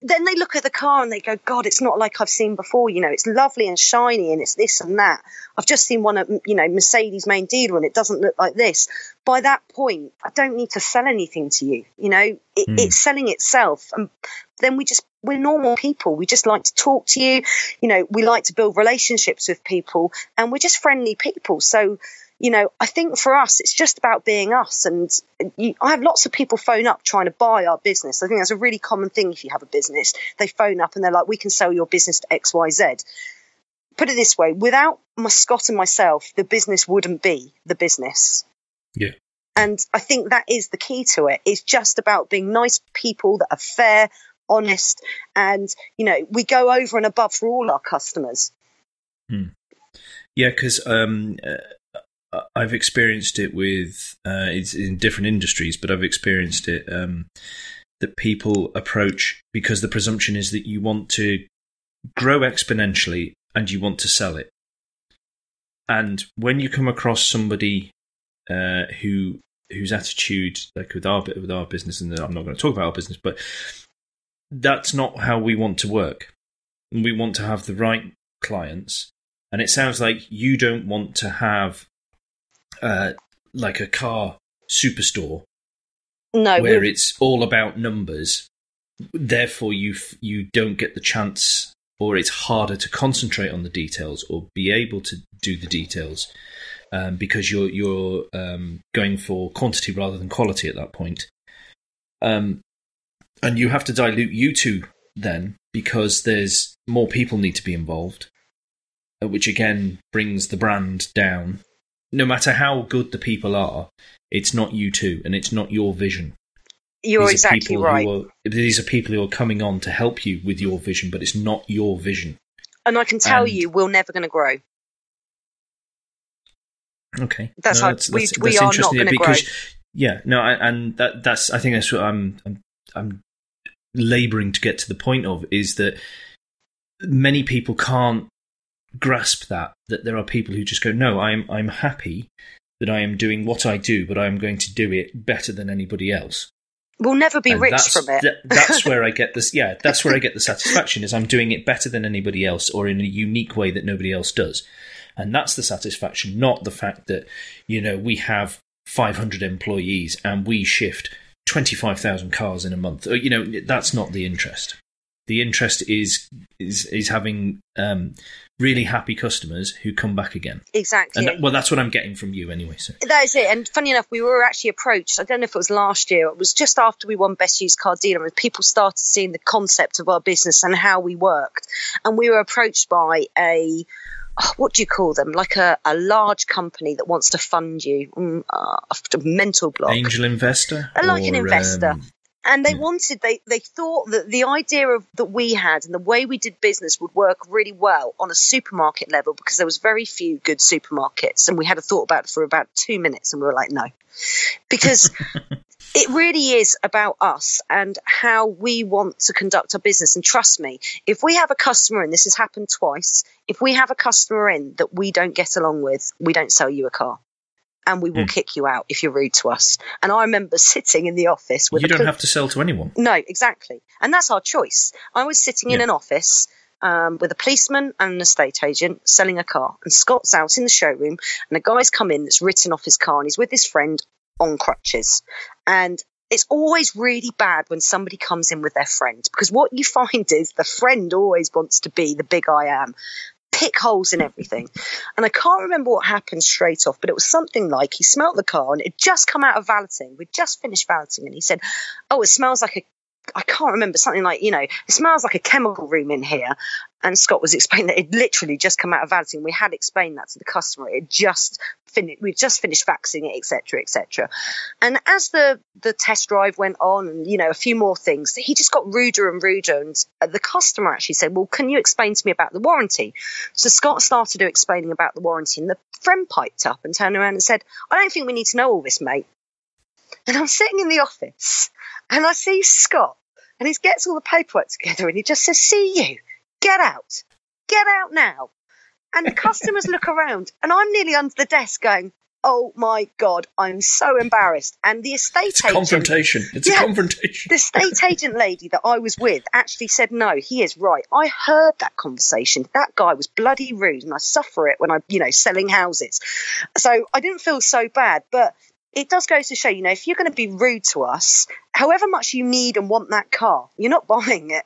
then they look at the car and they go, God, it's not like I've seen before. You know, it's lovely and shiny and it's this and that. I've just seen one at, you know, Mercedes main dealer and it doesn't look like this. By that point, I don't need to sell anything to you. You know, it, mm. it's selling itself. And then we just, we're normal people. We just like to talk to you. You know, we like to build relationships with people and we're just friendly people. So, you know, I think for us, it's just about being us. And you, I have lots of people phone up trying to buy our business. I think that's a really common thing if you have a business. They phone up and they're like, we can sell your business to XYZ. Put it this way without my Scott and myself, the business wouldn't be the business.
Yeah.
And I think that is the key to it. It's just about being nice people that are fair, honest, and, you know, we go over and above for all our customers.
Hmm. Yeah, because um, uh, I've experienced it with uh, it's in different industries, but I've experienced it um, that people approach because the presumption is that you want to grow exponentially and you want to sell it. And when you come across somebody uh, who whose attitude, like with our with our business, and I'm not going to talk about our business, but that's not how we want to work. We want to have the right clients, and it sounds like you don't want to have uh, like a car superstore
No,
where
we-
it's all about numbers. Therefore, you f- you don't get the chance, or it's harder to concentrate on the details or be able to do the details um, because you're you're um, going for quantity rather than quality at that point. Um, and you have to dilute you two then because there's more people need to be involved, uh, which again brings the brand down. No matter how good the people are, it's not you two, and it's not your vision.
you're
These
exactly right.
Are, these are people who are coming on to help you with your vision, but it's not your vision.
and I can tell
and-
you, we're never going to grow.
Okay,
That's
No,
how- we- we are not
interesting
gonna
because yeah, no, I, and that that's I think that's what I'm I'm I'm labouring to get to the point of is that many people can't grasp that that there are people who just go no I'm I'm happy that I am doing what I do but I am going to do it better than anybody else
We'll never be
And
rich from it.
th- that's where I get this. Yeah, that's where I get the satisfaction. Is I'm doing it better than anybody else, or in a unique way that nobody else does, and that's the satisfaction. Not the fact that you know we have 500 employees and we shift 25,000 cars in a month. Uh, you know, that's not the interest. The interest is is is having um, really happy customers who come back again.
exactly.
And that, well, that's what I'm getting from you anyway. So
That is it. And funny enough, we were actually approached. I don't know if it was last year. It was just after we won Best Used Car Dealer, and people started seeing the concept of our business and how we worked. And we were approached by a oh, what do you call them? Like a, a large company that wants to fund you. Mm, uh, a mental block.
angel investor,
like an investor.
um,
and they
hmm.
wanted they they thought that the idea of that we had and the way we did business would work really well on a supermarket level because there was very few good supermarkets. And we had a thought about it for about two minutes and we were like no. Because it really is about us and how we want to conduct our business. And trust me if we have a customer in this has happened twice if we have a customer in that we don't get along with we don't sell you a car and we will
Hmm.
kick you out if you're rude to us and i remember sitting in the office with
you don't have to sell to anyone.
no, exactly. And that's our choice. I was sitting in an office um, with a policeman and an estate agent selling a car. And Scott's out in the showroom, and a guy's come in that's written off his car, and he's with his friend on crutches. And it's always really bad when somebody comes in with their friend because what you find is the friend always wants to be the big I am. Pick holes in everything. And I can't remember what happened straight off, but it was something like he smelt the car and it had just come out of valeting. We'd just finished valeting and he said, Oh, it smells like a I can't remember something like you know it smells like a chemical room in here. And Scott was explaining that it literally just come out of valeting. We had explained that to the customer. It just finished. We just finished vaxing it, etc., etc. And as the the test drive went on, and you know a few more things, he just got ruder and ruder. And the customer actually said, "Well, can you explain to me about the warranty?" So Scott started explaining about the warranty, and the friend piped up and turned around and said, "I don't think we need to know all this, mate." And I'm sitting in the office and I see Scott and he gets all the paperwork together and he just says, See you, get out, get out now. And the customers look around and I'm nearly under the desk going, Oh my God, I'm so embarrassed. And the estate
It's a
agent.
confrontation. It's
Yeah.
a confrontation.
The estate agent lady that I was with actually said, No, he is right. I heard that conversation. That guy was bloody rude, and I suffer it when I'm, you know, selling houses. So I didn't feel so bad, but it does go to show, you know, if you're going to be rude to us, however much you need and want that car, you're not buying it.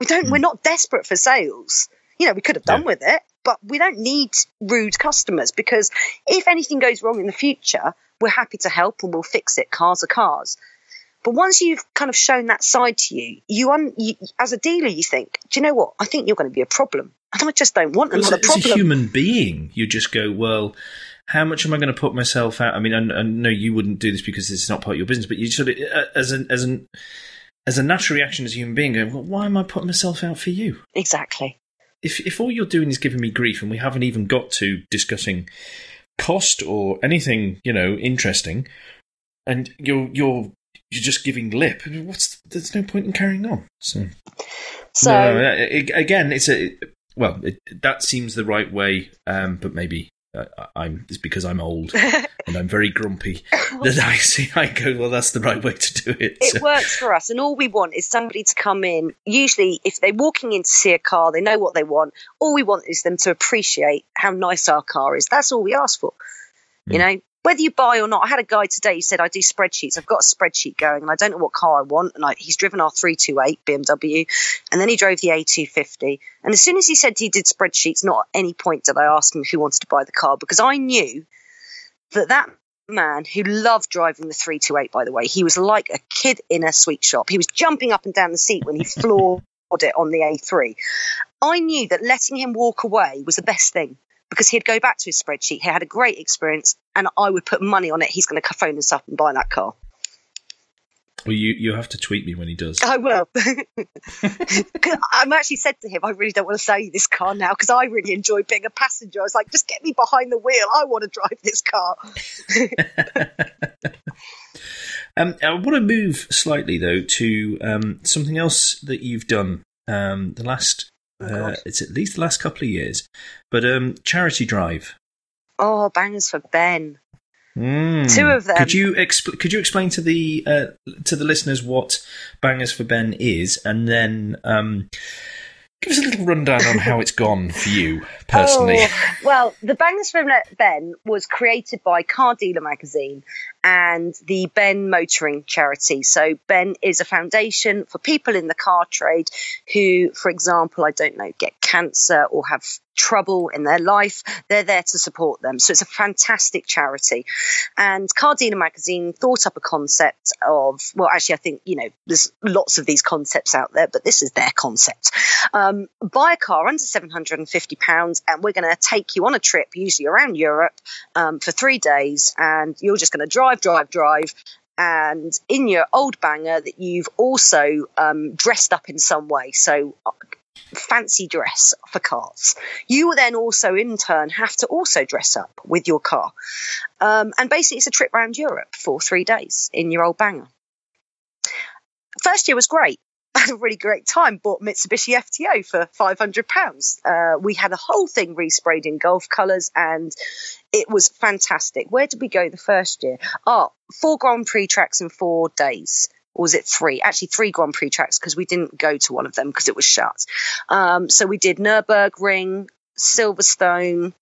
We don't,
Hmm.
we're not desperate for sales. You know, we could have done
Yeah.
with it, but we don't need rude customers because if anything goes wrong in the future, we're happy to help and we'll fix it. Cars are cars. But once you've kind of shown that side to you, you, un- you as a dealer, you think, do you know what? I think you're going to be a problem, and I just don't want another
a- as a
problem.
human being, you just go, well, how much am I going to put myself out? I mean, I, I know you wouldn't do this because it's not part of your business, but you sort of, uh, as an as an as a natural reaction as a human being, going, well, why am I putting myself out for you?
Exactly.
If if all you're doing is giving me grief, and we haven't even got to discussing cost or anything, you know, interesting, and you're you're you're just giving lip, what's there's no point in carrying on. So.
So
no, again, it's a well. It, that seems the right way, um, but maybe I, am it's because I'm old and I'm very grumpy that I see. I go, well, that's the right way to do it.
It so. works for us, and all we want is somebody to come in. Usually, if they're walking in to see a car, they know what they want. All we want is them to appreciate how nice our car is. That's all we ask for. Mm. You hmm. know, whether you buy or not. I had a guy today who said I do spreadsheets. I've got a spreadsheet going, and I don't know what car I want. And I, he's driven our three two eight BMW, and then he drove the A two fifty. And as soon as he said he did spreadsheets, not at any point did I ask him if he wanted to buy the car because I knew that that man who loved driving the 328 by the way he was like a kid in a sweet shop he was jumping up and down the seat when he floored it on the a3 i knew that letting him walk away was the best thing because he'd go back to his spreadsheet. He had a great experience, and I would put money on it. He's going to phone us up and buy that car.
Well, you you have to tweet me when he does.
I will. I'm actually said to him, I really don't want to sell you this car now because I really enjoy being a passenger. I was like, just get me behind the wheel. I want to drive this car.
um, I want to move slightly though to um, something else that you've done um, the last uh, it's at least the last couple of years. But um, charity drive.
Oh, bangers for Ben.
Mm.
Two of them.
Could you expl- could you explain to the uh, to the listeners what Bangers for Ben is, and then um, Give us a little rundown on how it's gone for you personally. Oh,
well, the Bangers for Ben was created by Car Dealer magazine and the Ben Motoring charity. So, Ben is a foundation for people in the car trade who, for example, I don't know, get cancer or have trouble in their life, they're there to support them. So it's a fantastic charity. And Car Dealer magazine thought up a concept of, well, actually, I think, you know, there's lots of these concepts out there, but this is their concept. Um, buy a car under £750 and we're going to take you on a trip, usually around Europe, um, for three days. And you're just going to drive, drive, drive and in your old banger that you've also um, dressed up in some way. So fancy dress for cars. You will then also, in turn, have to also dress up with your car. Um, and basically, it's a trip around Europe for three days in your old banger. First year was great. I had a really great time. Bought Mitsubishi FTO for five hundred pounds. Uh, we had the whole thing resprayed in golf colours, and it was fantastic. Where did we go the first year? Ah, Oh, four Grand Prix tracks in four days or was it three? Actually, three Grand Prix tracks because we didn't go to one of them because it was shut. Um, so we did Nurburgring, Silverstone,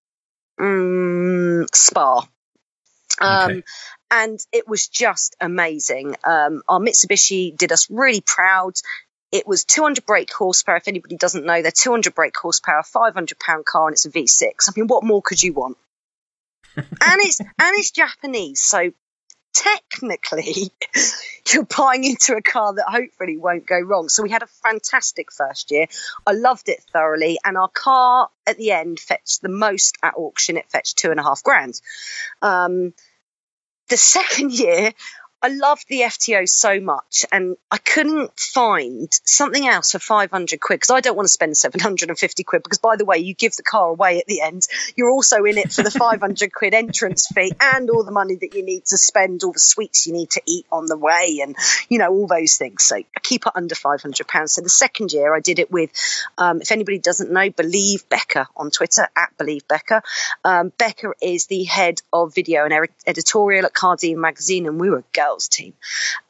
um, Spa. Um, okay. And it was just amazing. Um, our Mitsubishi did us really proud. It was 200 brake horsepower. If anybody doesn't know, they're 200 brake horsepower, 500 pound car, and it's a V6. I mean, what more could you want? and it's and it's Japanese, so technically you're buying into a car that hopefully won't go wrong. So we had a fantastic first year. I loved it thoroughly, and our car at the end fetched the most at auction. It fetched two and a half grand. Um, the second year, I loved the FTO so much, and I couldn't find something else for 500 quid because I don't want to spend 750 quid. Because, by the way, you give the car away at the end, you're also in it for the 500 quid entrance fee and all the money that you need to spend, all the sweets you need to eat on the way, and you know, all those things. So I keep it under 500 pounds. So the second year, I did it with, um, if anybody doesn't know, Believe Becca on Twitter at Believe Becca. Um, Becca is the head of video and editorial at Car Dealer magazine, and we were girls team.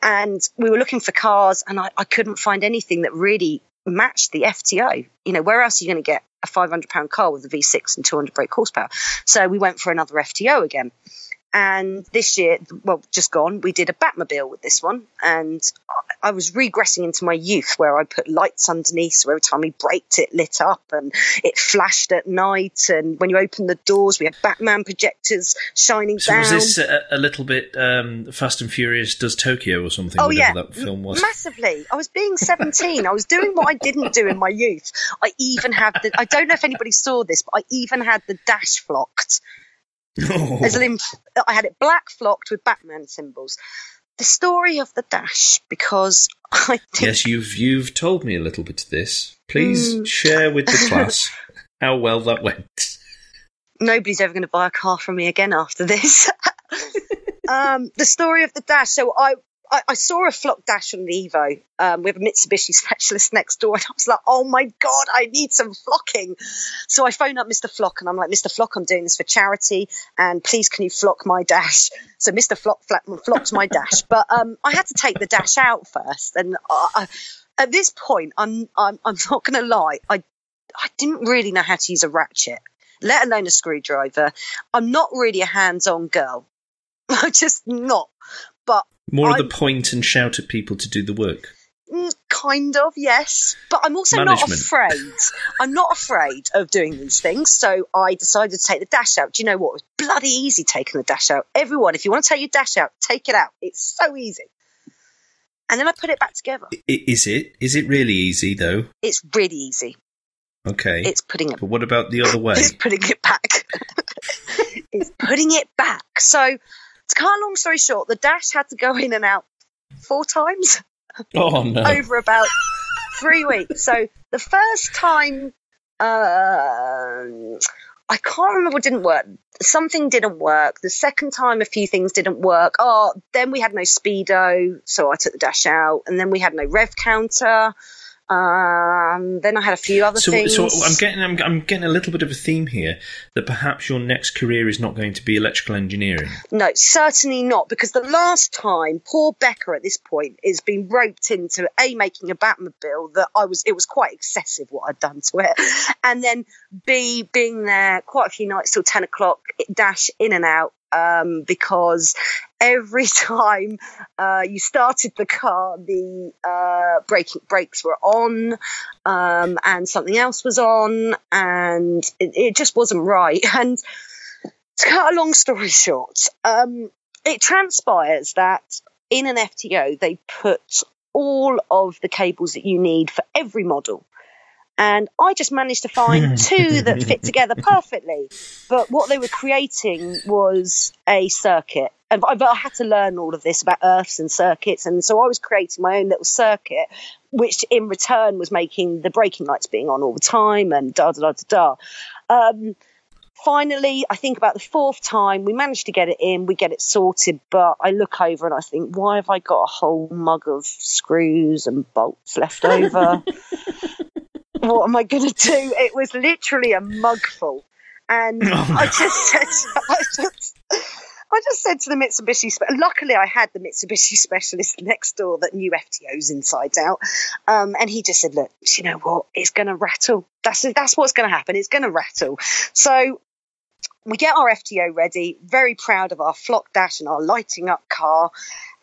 And we were looking for cars, and I, I couldn't find anything that really matched the FTO. You know, where else are you going to get a 500 pound car with a V6 and 200 brake horsepower? So we went for another FTO again. And this year, well, just gone, we did a Batmobile with this one. And I was regressing into my youth where I put lights underneath. So every time we braked, it lit up and it flashed at night. And when you opened the doors, we had Batman projectors shining
so
down.
was this a, a little bit um, Fast and Furious does Tokyo or something?
Oh, yeah.
that film was.
Massively. I was being 17. I was doing what I didn't do in my youth. I even had the, I don't know if anybody saw this, but I even had the dash flocked Oh. As I had it black flocked with Batman symbols. The story of the dash, because I think...
yes, you've you've told me a little bit of this. Please mm. share with the class how well that went.
Nobody's ever going to buy a car from me again after this. um, the story of the dash. So I I, I saw a flock dash on the Evo um, with a Mitsubishi specialist next door, and I was like, "Oh my god, I need some flocking!" So I phoned up Mr. Flock, and I'm like, "Mr. Flock, I'm doing this for charity, and please can you flock my dash?" So Mr. Flock flocked my dash, but um, I had to take the dash out first, and I, at this point, I'm I'm, I'm not going to lie, I I didn't really know how to use a ratchet, let alone a screwdriver. I'm not really a hands-on girl. I'm just not.
More
I'm,
of the point and shout at people to do the work.
Mm, kind of, yes. But I'm also
Management.
not afraid. I'm not afraid of doing these things. So I decided to take the dash out. Do you know what? It was bloody easy taking the dash out. Everyone, if you want to take your dash out, take it out. It's so easy. And then I put it back together.
Is it? Is it really easy though?
It's really easy.
Okay.
It's putting it
but what about the other way?
It's putting it back. it's putting it back. So, to cut a long story short, the dash had to go in and out four times
oh no.
over about three weeks. So, the first time, uh, I can't remember what didn't work. Something didn't work. The second time, a few things didn't work. Oh, then we had no speedo, so I took the dash out, and then we had no rev counter. Um, then I had a few other
So,
things.
so I'm getting I'm, I'm getting a little bit of a theme here that perhaps your next career is not going to be electrical engineering.
No, certainly not, because the last time poor Becca at this point is being roped into a making a Batmobile that I was it was quite excessive what I'd done to it, and then b being there quite a few nights till ten o'clock dash in and out um, because every time uh, you started the car, the uh, braking brakes were on, um, and something else was on, and it, it just wasn't right. And to cut a long story short, um, it transpires that in an FTO they put all of the cables that you need for every model. And I just managed to find two that fit together perfectly. But what they were creating was a circuit. And but I had to learn all of this about earths and circuits. And so I was creating my own little circuit, which in return was making the braking lights being on all the time and da da da da da. Um, finally, I think about the fourth time, we managed to get it in, we get it sorted, but I look over and I think, why have I got a whole mug of screws and bolts left over? what am I going to do? It was literally a mug full. And
Oh,
I just said, I just, I just said to the Mitsubishi, luckily I had the Mitsubishi specialist next door that knew FTOs inside out. Um, and he just said, look, you know what? It's going to rattle. That's, that's what's going to happen. It's going to rattle. So we get our FTO ready, very proud of our flock dash and our lighting up car.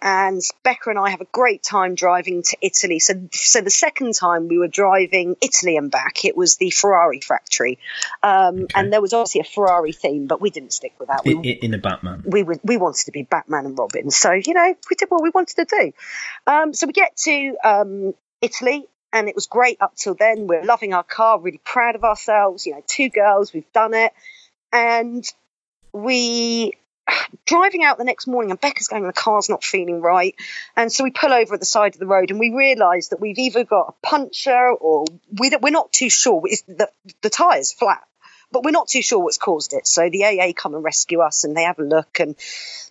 And Becca and I have a great time driving to Italy. So, so the second time we were driving Italy and back, it was the Ferrari factory. Um,
Okay.
And there was obviously a Ferrari theme, but we didn't stick with that. We,
I- in a Batman.
we were, we wanted to be Batman and Robin. So, you know, we did what we wanted to do. Um, so we get to um, Italy and it was great up till then. We're loving our car, really proud of ourselves. You know, two girls, we've done it. And we driving out the next morning and Becca's going, the car's not feeling right. And so we pull over at the side of the road and we realise that we've either got a puncture or we, we're not too sure. It's the, the tyre's flat. But we're not too sure what's caused it. So the AA come and rescue us and they have a look and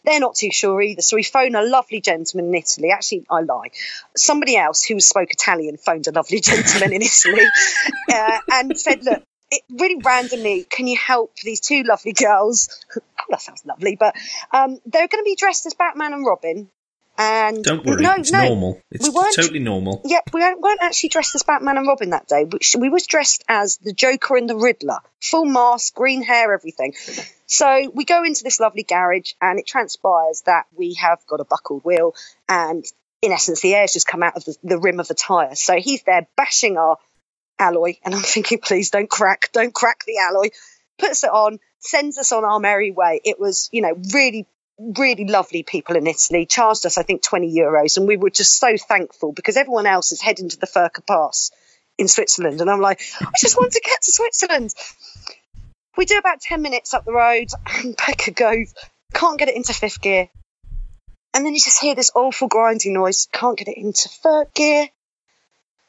they're not too sure either. So we phone a lovely gentleman in Italy. Actually, I lie. Somebody else who spoke Italian phoned a lovely gentleman in Italy uh, and said, look, it really randomly, can you help these two lovely girls? oh, that sounds lovely, but um, they're going to be dressed as Batman and Robin. And
Don't worry,
no,
it's
no,
normal. It's
we weren't-
totally normal.
Yep, we weren't weren't actually dressed as Batman and Robin that day. We, we was dressed as the Joker and the Riddler, full mask, green hair, everything. So we go into this lovely garage, and it transpires that we have got a buckled wheel, and in essence, the air's just come out of the, the rim of the tire. So he's there bashing our alloy, and I'm thinking, please don't crack, don't crack the alloy. Puts it on, sends us on our merry way. It was, you know, really really lovely people in Italy, charged us, I think, 20 euros. And we were just so thankful because everyone else is heading to the Furka Pass in Switzerland. And I'm like, I just want to get to Switzerland. We do about 10 minutes up the road and Becca goes, can't get it into fifth gear. And then you just hear this awful grinding noise, can't get it into third gear.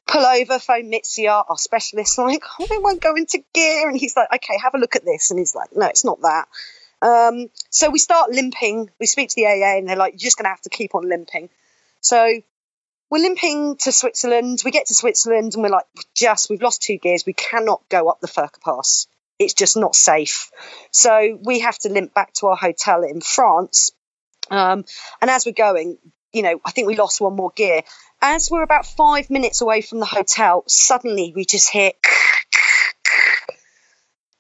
Pull over, phone Mitsia, our specialist, like, oh, it won't go into gear. And he's like, okay, have a look at this. And he's like, no, it's not that. Um, so we start limping. We speak to the AA, and they're like, "You're just going to have to keep on limping." So we're limping to Switzerland. We get to Switzerland and we're like, just, we've lost two gears. We cannot go up the Furka Pass. It's just not safe. So we have to limp back to our hotel in France. Um, and as we're going, you know, I think we lost one more gear. As we're about five minutes away from the hotel, suddenly we just hear.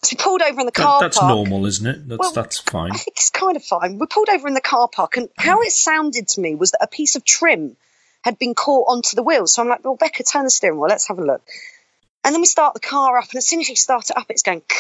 So we pulled over in the car
That, that's
park.
normal, isn't it? That's
Well,
that's fine.
I think it's kind of fine. We pulled over in the car park, and how it sounded to me was that a piece of trim had been caught onto the wheel. So I'm like, well, Becca, turn the steering wheel. Let's have a look. And then we start the car up, and as soon as you start it up, it's going.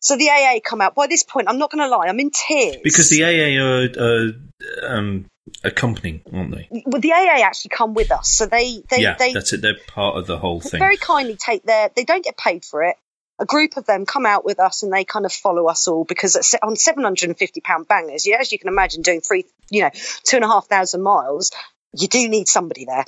So the AA come out. By this point, I'm not going to lie, I'm in tears.
Because the AA are uh, um, accompanying, aren't they?
well, the AA actually come with us, so they they
yeah,
they
that's it. They're part of the whole thing.
They very kindly take their. They don't get paid for it. A group of them come out with us, and they kind of follow us all because at, on 750 pound bangers, yeah, as you can imagine, doing three, you know, two and a half thousand miles, you do need somebody there.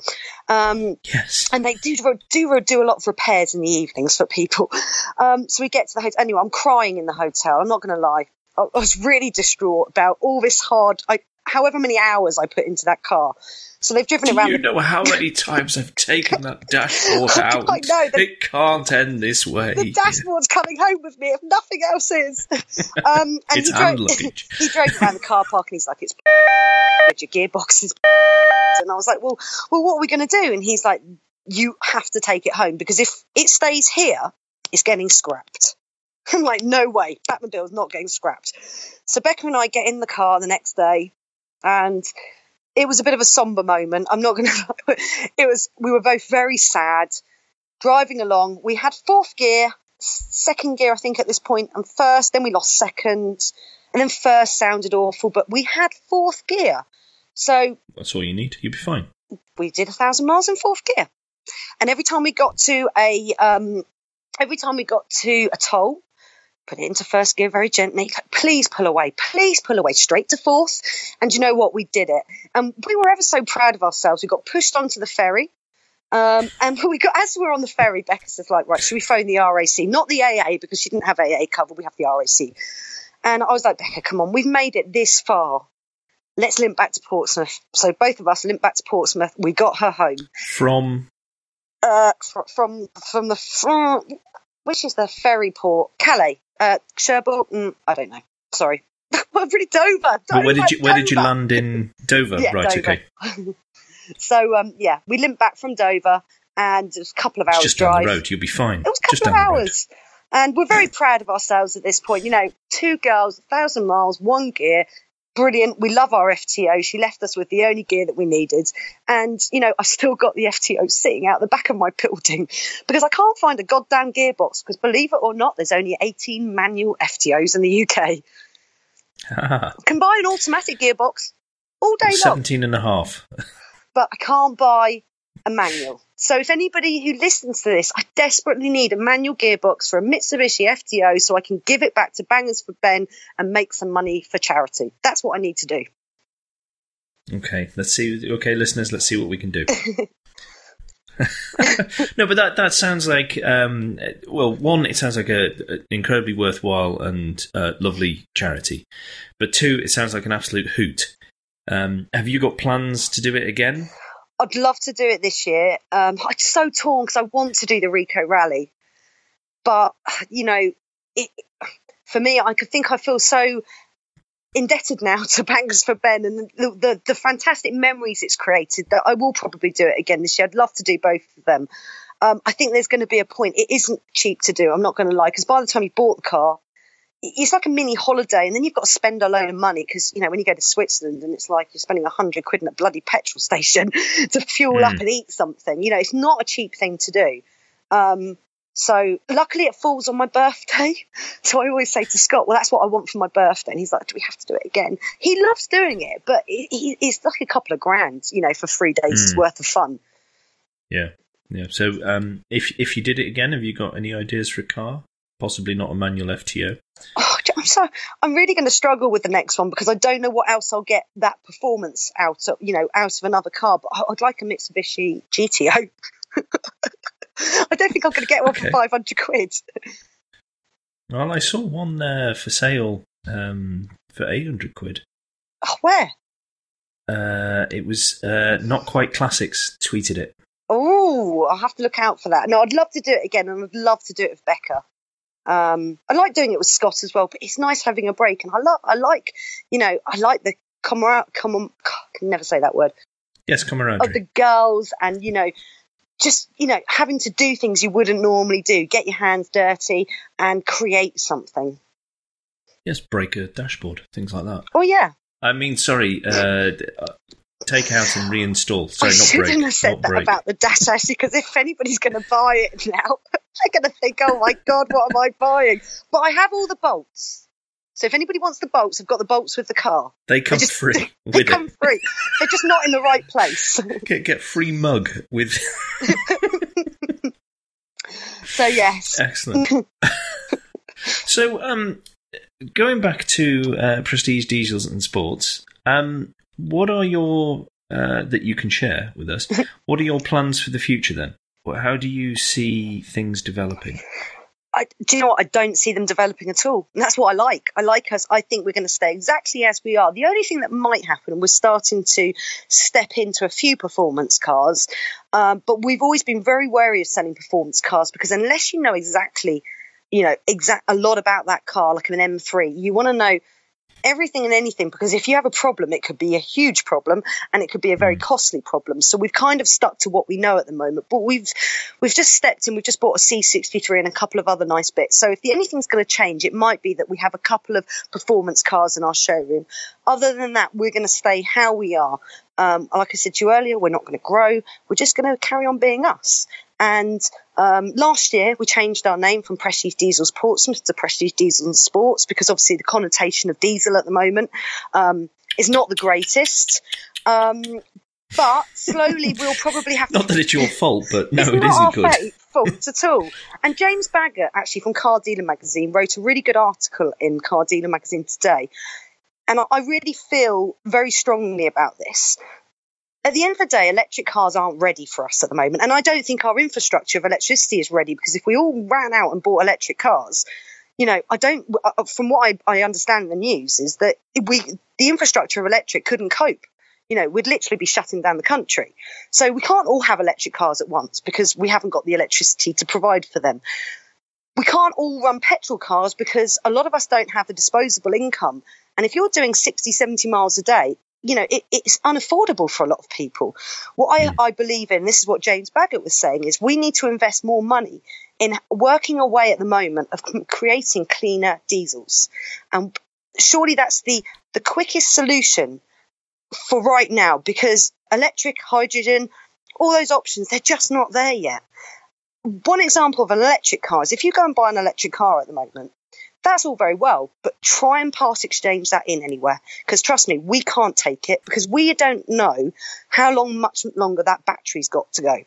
Um,
yes.
and they do do do a lot of repairs in the evenings for people. Um, so we get to the hotel. Anyway, I'm crying in the hotel. I'm not going to lie. I, I was really distraught about all this hard. I, however many hours I put into that car. So they've driven
Do
around.
you
the-
know how many times I've taken that dashboard out?
I know, the-
it can't end this way.
the dashboard's coming home with me if nothing else is. Um, and
It's
he drove,
luggage.
he drove around the car park and he's like, "It's your gearbox is." And I was like, "Well, well, what are we going to do?" And he's like, "You have to take it home because if it stays here, it's getting scrapped." I'm like, "No way, Batmobile's not getting scrapped." So Becca and I get in the car the next day, and it was a bit of a somber moment. I'm not going to. It was. We were both very sad driving along. We had fourth gear, second gear, I think, at this point, and first. Then we lost second, and then first sounded awful, but we had fourth gear. So
That's all you need. You'll be fine.
we did a thousand miles in fourth gear. And every time we got to a, um, every time we got to a toll, put it into first gear very gently. Please pull away, please pull away, straight to fourth. And you know what? We did it, and we were ever so proud of ourselves. We got pushed onto the ferry. Um, and we got as we were on the ferry, Becca says, like, right, should we phone the RAC? Not the AA because she didn't have AA cover. We have the RAC. And I was like, Becca, come on, we've made it this far. Let's limp back to Portsmouth. So both of us limped back to Portsmouth. We got her home.
From
Uh, fr- from from the from, which is the ferry port, Calais, uh, Cherbourg. Mm, I don't know. Sorry, I'm really Dover.
but where did you where did you land in Dover?
Yeah,
right.
Dover.
Okay.
So um, yeah, we limped back from Dover, and it was a couple of hours
It's just
drive.
down the road. You'll be fine.
It was a couple of
down the road.
hours. And we're very proud of ourselves at this point. You know, two girls, a thousand miles, one gear. Brilliant. We love our FTO. She left us with the only gear that we needed. And, you know, I've still got the FTO sitting out the back of my building because I can't find a goddamn gearbox because believe it or not, there's only 18 manual FTOs in the UK. Can buy an automatic gearbox all day 17 long
Seventeen and a half.
but I can't buy a manual. So if anybody who listens to this, I desperately need a manual gearbox for a Mitsubishi FTO so I can give it back to Bangers for Ben and make some money for charity. That's what I need to do.
Okay, let's see. Okay, listeners, let's see what we can do. no, but that that sounds like um, well, one, it sounds like a, a incredibly worthwhile and uh, lovely charity, but two, it sounds like an absolute hoot. Um, have you got plans to do it again?
I'd love to do it this year. Um, I'm so torn because I want to do the Rico Rally, but you know, it, for me, I could think I feel so indebted now to Bangers for Ben and the, the the fantastic memories it's created that I will probably do it again this year. I'd love to do both of them. Um, I think there's going to be a point. It isn't cheap to do. I'm not going to lie because by the time you bought the car, it's like a mini holiday, and then you've got to spend a load of money because you know when you go to Switzerland and it's like you're spending a hundred quid in a bloody petrol station to fuel up
Mm.
and eat something. You know, it's not a cheap thing to do. Um, so luckily it falls on my birthday. So I always say to Scott, "Well, that's what I want for my birthday," and he's like, "Do we have to do it again?" He loves doing it, but it, it, it's like a couple of grand, you know, for three days
Mm.
worth of fun.
Yeah, yeah. So, um, if if you did it again, have you got any ideas for a car? Possibly not a manual FTO.
Oh, I'm so I'm really going to struggle with the next one because I don't know what else I'll get that performance out of, you know, out of another car. But I'd like a Mitsubishi GTO. I don't think I'm going to get one
Okay.
for 500 quid.
Well, I saw one uh, for sale um, for eight hundred quid.
Oh, where?
uh, it was uh, not quite classics tweeted it.
Oh, I'll have to look out for that. No, I'd love to do it again, and I'd love to do it with Becca. Um, I like doing it with Scott as well, but it's nice having a break. And I love, I like, you know, I like the camaraderie. Come on, I can never say that word.
Yes, camaraderie
of the girls, and you know, just you know, having to do things you wouldn't normally do, get your hands dirty, and create something.
Yes, break a dashboard, things like that.
Oh yeah.
I mean, sorry, uh, take out and reinstall. Sorry,
I
not
shouldn't
break.
have said that
break.
about the dash actually, because if anybody's going to buy it now, they're going to think, "Oh my god, what am I buying?" But I have all the bolts. So if anybody wants the bolts, I've got the bolts with the car.
They come
just-
free
They come
it.
free. They're just not in the right place.
Get, get free mug with.
So yes,
Excellent. so, um, going back to uh, prestige diesels and sports, um, what are your uh, that you can share with us? What are your plans for the future then? How do you see things developing?
I, do you know what? I don't see them developing at all. And that's what I like. I like us. I think we're going to stay exactly as we are. The only thing that might happen, and we're starting to step into a few performance cars, um, but we've always been very wary of selling performance cars because unless you know exactly, you know, exact a lot about that car, like an M3, you want to know everything and anything because if you have a problem it could be a huge problem and it could be a very costly problem. So we've kind of stuck to what we know at the moment but we've we've just stepped in we've just bought a c63 and a couple of other nice bits. So if the, anything's going to change it might be that we have a couple of performance cars in our showroom. Other than that we're going to stay how we are. Um, like i said to you earlier we're not going to grow. We're just going to carry on being us and um, last year, we changed our name from Prestige Diesels Portsmouth to Prestige Diesel and Sports because obviously the connotation of diesel at the moment um, is not the greatest. Um, but slowly, we'll probably have to.
Not that it's your fault, but no,
it's
it
not
isn't
our
good.
fault at all. And James Baggett, actually from Car Dealer Magazine, wrote a really good article in Car Dealer Magazine today. And I, I really feel very strongly about this. At the end of the day, electric cars aren't ready for us at the moment. And I don't think our infrastructure of electricity is ready because if we all ran out and bought electric cars, you know, I don't, uh, from what I, I understand in the news, is that we, the infrastructure of electric couldn't cope. You know, we'd literally be shutting down the country. So we can't all have electric cars at once because we haven't got the electricity to provide for them. We can't all run petrol cars because a lot of us don't have the disposable income. And if you're doing 60, 70 miles a day, you know, it, it's unaffordable for a lot of people. What I, I believe in, this is what James Baggett was saying, is we need to invest more money in working away at the moment of creating cleaner diesels. And surely that's the, the quickest solution for right now because electric, hydrogen, all those options, they're just not there yet. One example of an electric car is if you go and buy an electric car at the moment, that's all very well, but try and part exchange that in anywhere. Because trust me, we can't take it because we don't know how long, much longer that battery's got to go.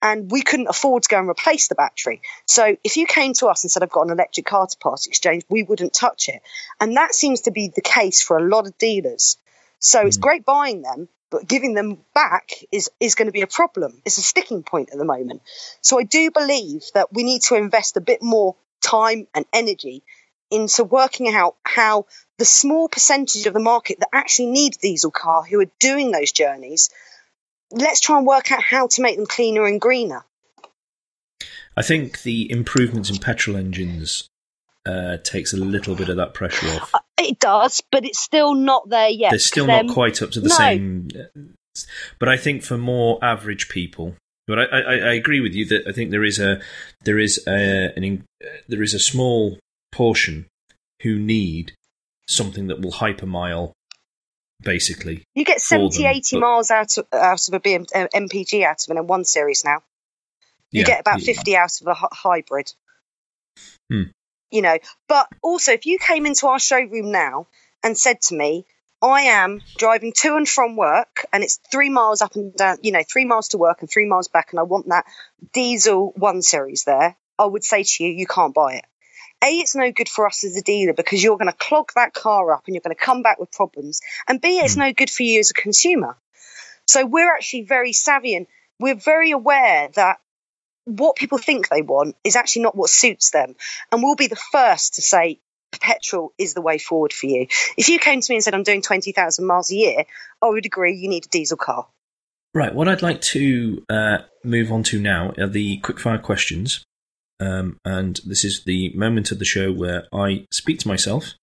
And we couldn't afford to go and replace the battery. So if you came to us and said, I've got an electric car to part exchange, we wouldn't touch it. And that seems to be the case for a lot of dealers. So it's hmm. great buying them, but giving them back is, is going to be a problem. It's a sticking point at the moment. So I do believe that we need to invest a bit more time and energy into working out how the small percentage of the market that actually need a diesel car who are doing those journeys, let's try and work out how to make them cleaner and greener.
I think the improvements in petrol engines uh, takes a little bit of that pressure off.
It does, but it's still not there yet.
They're still
'cause
not quite up to the
no.
same. But I think for more average people, but I, I, I agree with you that I think there is a there is a an, uh, there is a small portion who need something that will hypermile, basically.
You get
for
70,
them,
80
but-
miles out of, out of a BM, uh, MPG out of an M1 series now. You
Yeah,
get about
yeah.
50 out of a hybrid.
Hmm.
You know, but also if you came into our showroom now and said to me, I am driving to and from work and it's three miles up and down, you know, three miles to work and three miles back and I want that diesel one series there, I would say to you, you can't buy it. A, it's no good for us as a dealer because you're going to clog that car up and you're going to come back with problems. And B, it's no good for you as a consumer. So we're actually very savvy and we're very aware that what people think they want is actually not what suits them. And we'll be the first to say, petrol is the way forward for you. If you came to me and said, I'm doing 20,000 miles a year, I would agree you need a diesel car.
Right. What I'd like to uh, move on to now are the quickfire questions. Um, and this is the moment of the show where I speak to myself,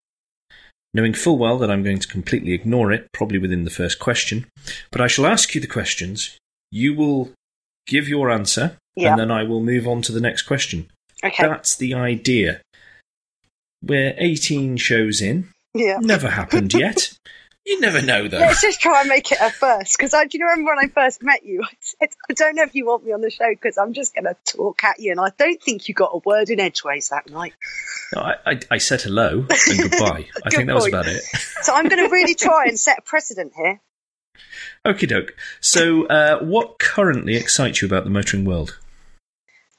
knowing full well that I'm going to completely ignore it, probably within the first question. But I shall ask you the questions. You will give your answer,
Yeah.
and then I will move on to the next question.
Okay.
That's the idea. We're 18 shows in.
yeah.
Never happened yet. You never know, though.
Let's just try and make it a first. Because I do you remember when I first met you? I said, I don't know if you want me on the show because I'm just going to talk at you. And I don't think you got a word in edgeways that night.
No, I, I, I said hello and goodbye. I
Good
think that was about it.
So I'm going to really try and set a precedent here.
Okie doke. So, uh, what currently excites you about the motoring world?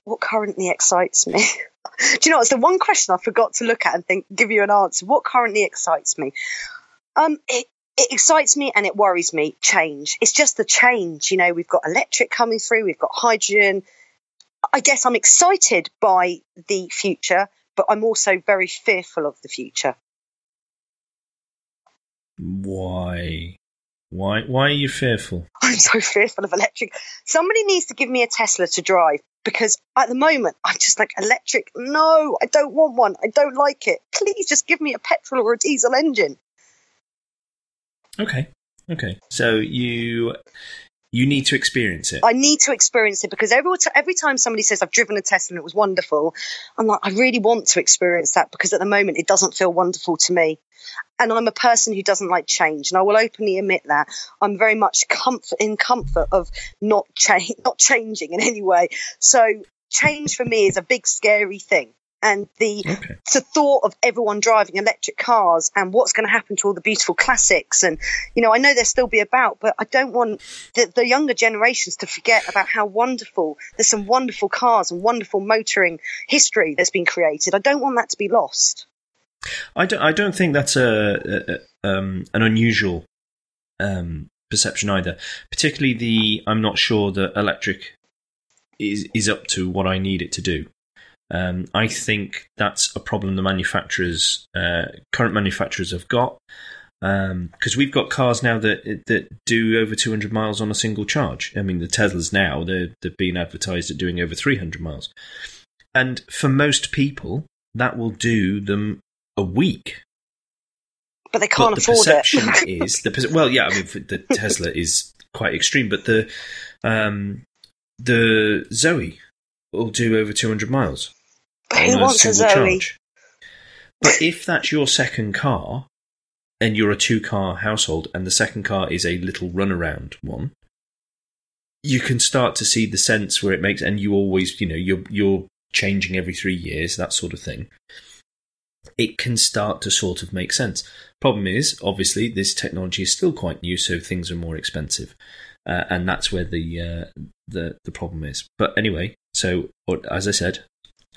What currently excites me? do you know it's the one question I forgot to look at and think, give you an answer. What currently excites me? Um, it, it excites me and it worries me. Change. It's just the change. You know, we've got electric coming through. We've got hydrogen. I guess I'm excited by the future, but I'm also very fearful of the future.
Why? Why? Why are you fearful?
I'm so fearful of electric. Somebody needs to give me a Tesla to drive because at the moment I'm just like electric. No, I don't want one. I don't like it. Please just give me a petrol or a diesel engine.
Okay. Okay. So you you need to experience it.
I need to experience it because every every time somebody says I've driven a Tesla and it was wonderful, I'm like I really want to experience that because at the moment it doesn't feel wonderful to me. And I'm a person who doesn't like change, and I will openly admit that I'm very much comfort in comfort of not change, not changing in any way. So change for me is a big scary thing, and the
Okay.
thought of everyone driving electric cars and what's going to happen to all the beautiful classics and you know i know they'll still be about but i don't want the, the younger generations to forget about how wonderful there's some wonderful cars and wonderful motoring history that's been created i don't want that to be lost
I don't. I don't think that's a, a, a um, an unusual um, perception either. Particularly the I'm not sure that electric is is up to what I need it to do. Um, I think that's a problem the manufacturers, uh, current manufacturers, have got because we've got cars now that that do over 200 miles on a single charge. I mean, the Teslas now they're they're being advertised at doing over 300 miles, and for most people that will do them a week
but they can't
but the
afford
perception
it
is the well, yeah. I mean, the Tesla is quite extreme, but the um, the Zoe will do over 200 miles
who wants a zoe
charge. But if that's your second car, and you're a two-car household, and the second car is a little runaround one, you can start to see the sense where it makes, and you always, you know, you're you're changing every three years, that sort of thing. It can start to sort of make sense. Problem is, obviously, this technology is still quite new, so things are more expensive, uh, and that's where the uh, the the problem is. But anyway, so as I said,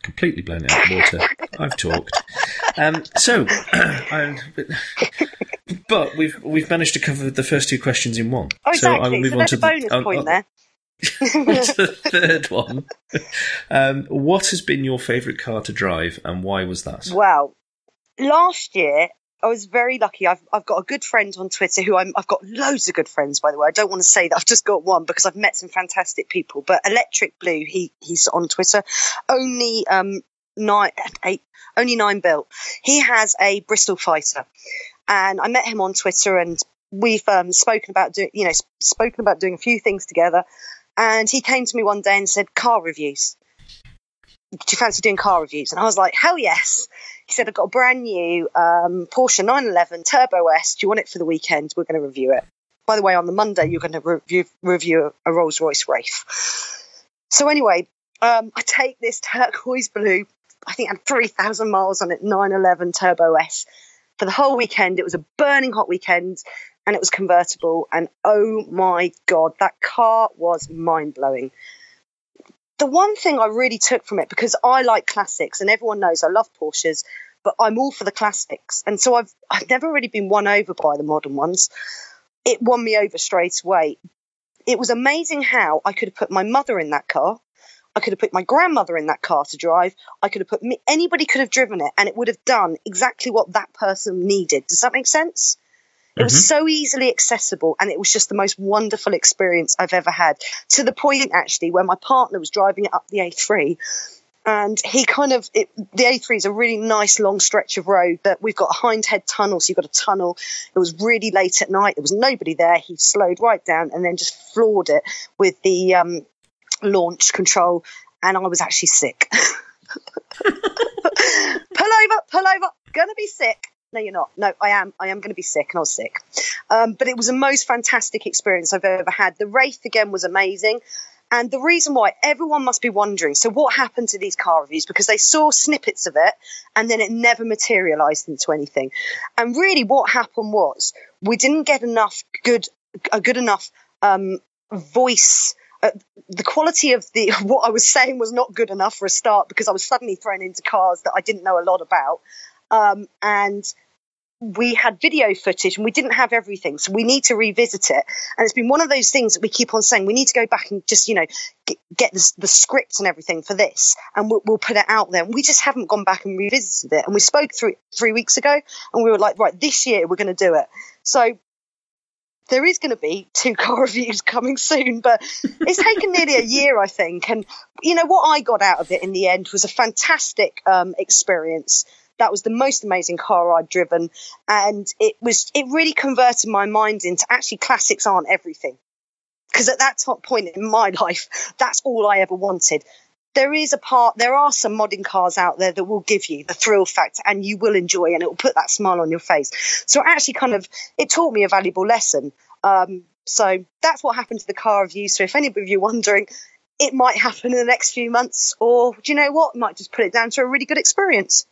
completely blown it out of the water. I've talked. Um, so, but we've we've managed to cover the first two questions in one.
oh
So I
exactly
will
so,
move on to
the bonus
the, uh,
point
uh,
there
the third one. Um, what has been your favourite car to drive, and why was that?
Well, last year I was very lucky. I've I've got a good friend on Twitter who I'm. I've got loads of good friends, by the way. I don't want to say that I've just got one because I've met some fantastic people. But Electric Blue, he he's on Twitter. Only um nine eight, only nine built. He has a Bristol Fighter, and I met him on Twitter, and we've um, spoken about doing you know sp- spoken about doing a few things together. And he came to me one day and said, "Car reviews." Do you fancy doing car reviews? And I was like, hell yes. He said, I've got a brand new um, Porsche 911 Turbo S. Do you want it for the weekend? We're going to review it. By the way, on the Monday, you're going to review, review a Rolls Royce Wraith. So, anyway, um, I take this turquoise blue, I think it had 3,000 miles on it, 911 Turbo S. For the whole weekend, it was a burning hot weekend and it was convertible. And oh my God, that car was mind blowing the one thing I really took from it because I like classics and everyone knows I love Porsches, but I'm all for the classics, and so I've I've never really been won over by the modern ones. It won me over straight away. It was amazing how I could have put my mother in that car. I could have put my grandmother in that car to drive. I could have put me, anybody could have driven it and it would have done exactly what that person needed. Does that make sense? It was so easily accessible and it was just the most wonderful experience I've ever had. To the point, actually, where my partner was driving it up the A3 and he kind of, it, the A3 is a really nice long stretch of road that we've got a Hindhead tunnel. So you've got a tunnel. It was really late at night. There was nobody there. He slowed right down and then just floored it with the um, launch control. And I was actually sick. pull over, pull over, gonna be sick no, you're not. No, I am. I am going to be sick, and I was sick. Um, but it was the most fantastic experience I've ever had. The Wraith again was amazing. And the reason why everyone must be wondering so, what happened to these car reviews? Because they saw snippets of it and then it never materialized into anything. And really, what happened was we didn't get enough good, a good enough um, voice. Uh, the quality of the what I was saying was not good enough for a start because I was suddenly thrown into cars that I didn't know a lot about. Um, and we had video footage and we didn't have everything. So we need to revisit it. And it's been one of those things that we keep on saying we need to go back and just, you know, get, get the, the script and everything for this and we'll, we'll, put it out there. And we just haven't gone back and revisited it. And we spoke three, three weeks ago and we were like, right, this year we're going to do it. So there is going to be two car reviews coming soon, but it's taken nearly a year, I think. And, you know, what I got out of it in the end was a fantastic um, experience that was the most amazing car I'd driven. And it was, it really converted my mind into actually classics aren't everything. Because at that top point in my life, that's all I ever wanted. There is a part, there are some modern cars out there that will give you the thrill factor and you will enjoy and it will put that smile on your face. So it actually kind of, it taught me a valuable lesson. Um, so that's what happened to the car review. So if any of you are wondering, it might happen in the next few months, or do you know what? Might just put it down to a really good experience.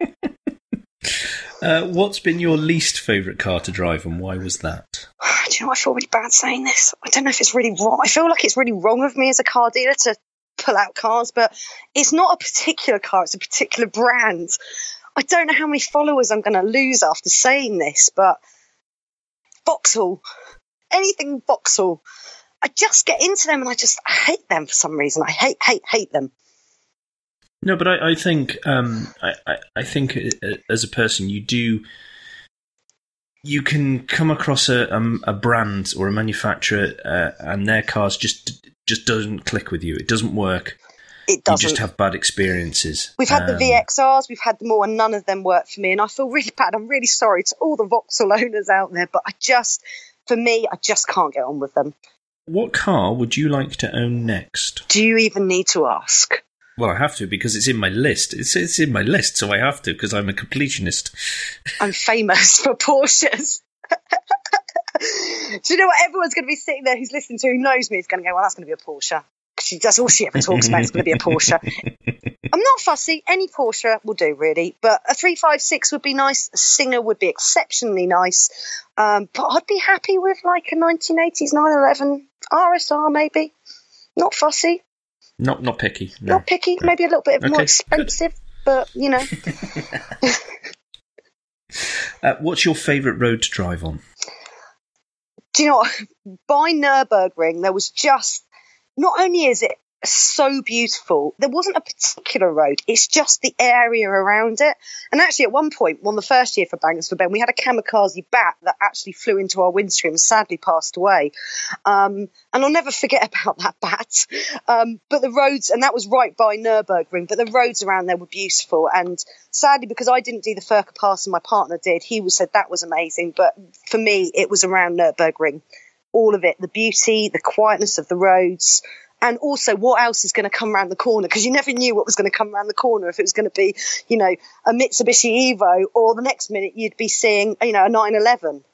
uh, what's been your least favourite car to drive, and why was that?
Do you know? I feel really bad saying this. I don't know if it's really wrong. I feel like it's really wrong of me as a car dealer to pull out cars, but it's not a particular car; it's a particular brand. I don't know how many followers I'm going to lose after saying this, but Vauxhall, anything Vauxhall, I just get into them and I just hate them for some reason. I hate, hate, hate them.
No, but I, I think um, I, I think uh, as a person, you do you can come across a um, a brand or a manufacturer uh, and their cars just just doesn't click with you. It doesn't work.
It doesn't.
You just have bad experiences.
We've had um, the VXRs, we've had them all, and none of them work for me. And I feel really bad. I'm really sorry to all the Vauxhall owners out there, but I just, for me, I just can't get on with them.
What car would you like to own next?
Do you even need to ask?
Well, I have to because it's in my list. It's it's in my list, so I have to because I'm a completionist.
I'm famous for Porsches. Do you know what? Everyone's going to be sitting there who's listening to who knows me is going to go, well, that's going to be a Porsche. She does all she ever talks about is going to be a Porsche. I'm not fussy. Any Porsche will do, really. But a 356 would be nice. A Singer would be exceptionally nice. Um, but I'd be happy with like a 1980s 911 RSR, maybe. Not fussy.
Not not picky. No.
Not picky. No. Maybe a little bit okay, more expensive, good. but you know.
uh, what's your favourite road to drive on?
Do you know what? By Nurburgring, there was just not only is it so beautiful. There wasn't a particular road. It's just the area around it. And actually, at one point, on the first year for Bangers for Ben, we had a kamikaze bat that actually flew into our windscreen and sadly passed away. Um, and I'll never forget about that bat. Um, but the roads, and that was right by Nurburgring, but the roads around there were beautiful. And sadly, because I didn't do the Furka Pass and my partner did, he said that was amazing. But for me, it was around Nurburgring. All of it, the beauty, the quietness of the roads, and also what else is going to come around the corner? Because you never knew what was going to come around the corner if it was going to be you know a mitsubishi evo or the next minute you'd be seeing you know a 911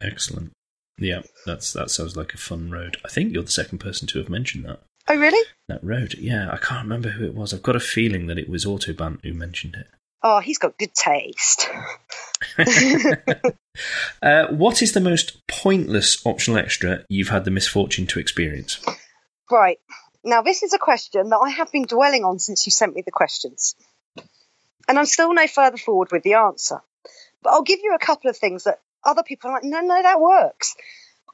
excellent. Yeah that's that sounds like a fun road. I think you're the second person to have mentioned that.
Oh really?
That road. Yeah i can't remember who it was. I've got a feeling that it was autobahn who mentioned it.
Oh he's got good taste.
Uh, what is the most pointless optional extra you've had the misfortune to experience
Right. Now, this is a question that I have been dwelling on since you sent me the questions. And I'm still no further forward with the answer. But I'll give you a couple of things that other people are like, no, no, that works.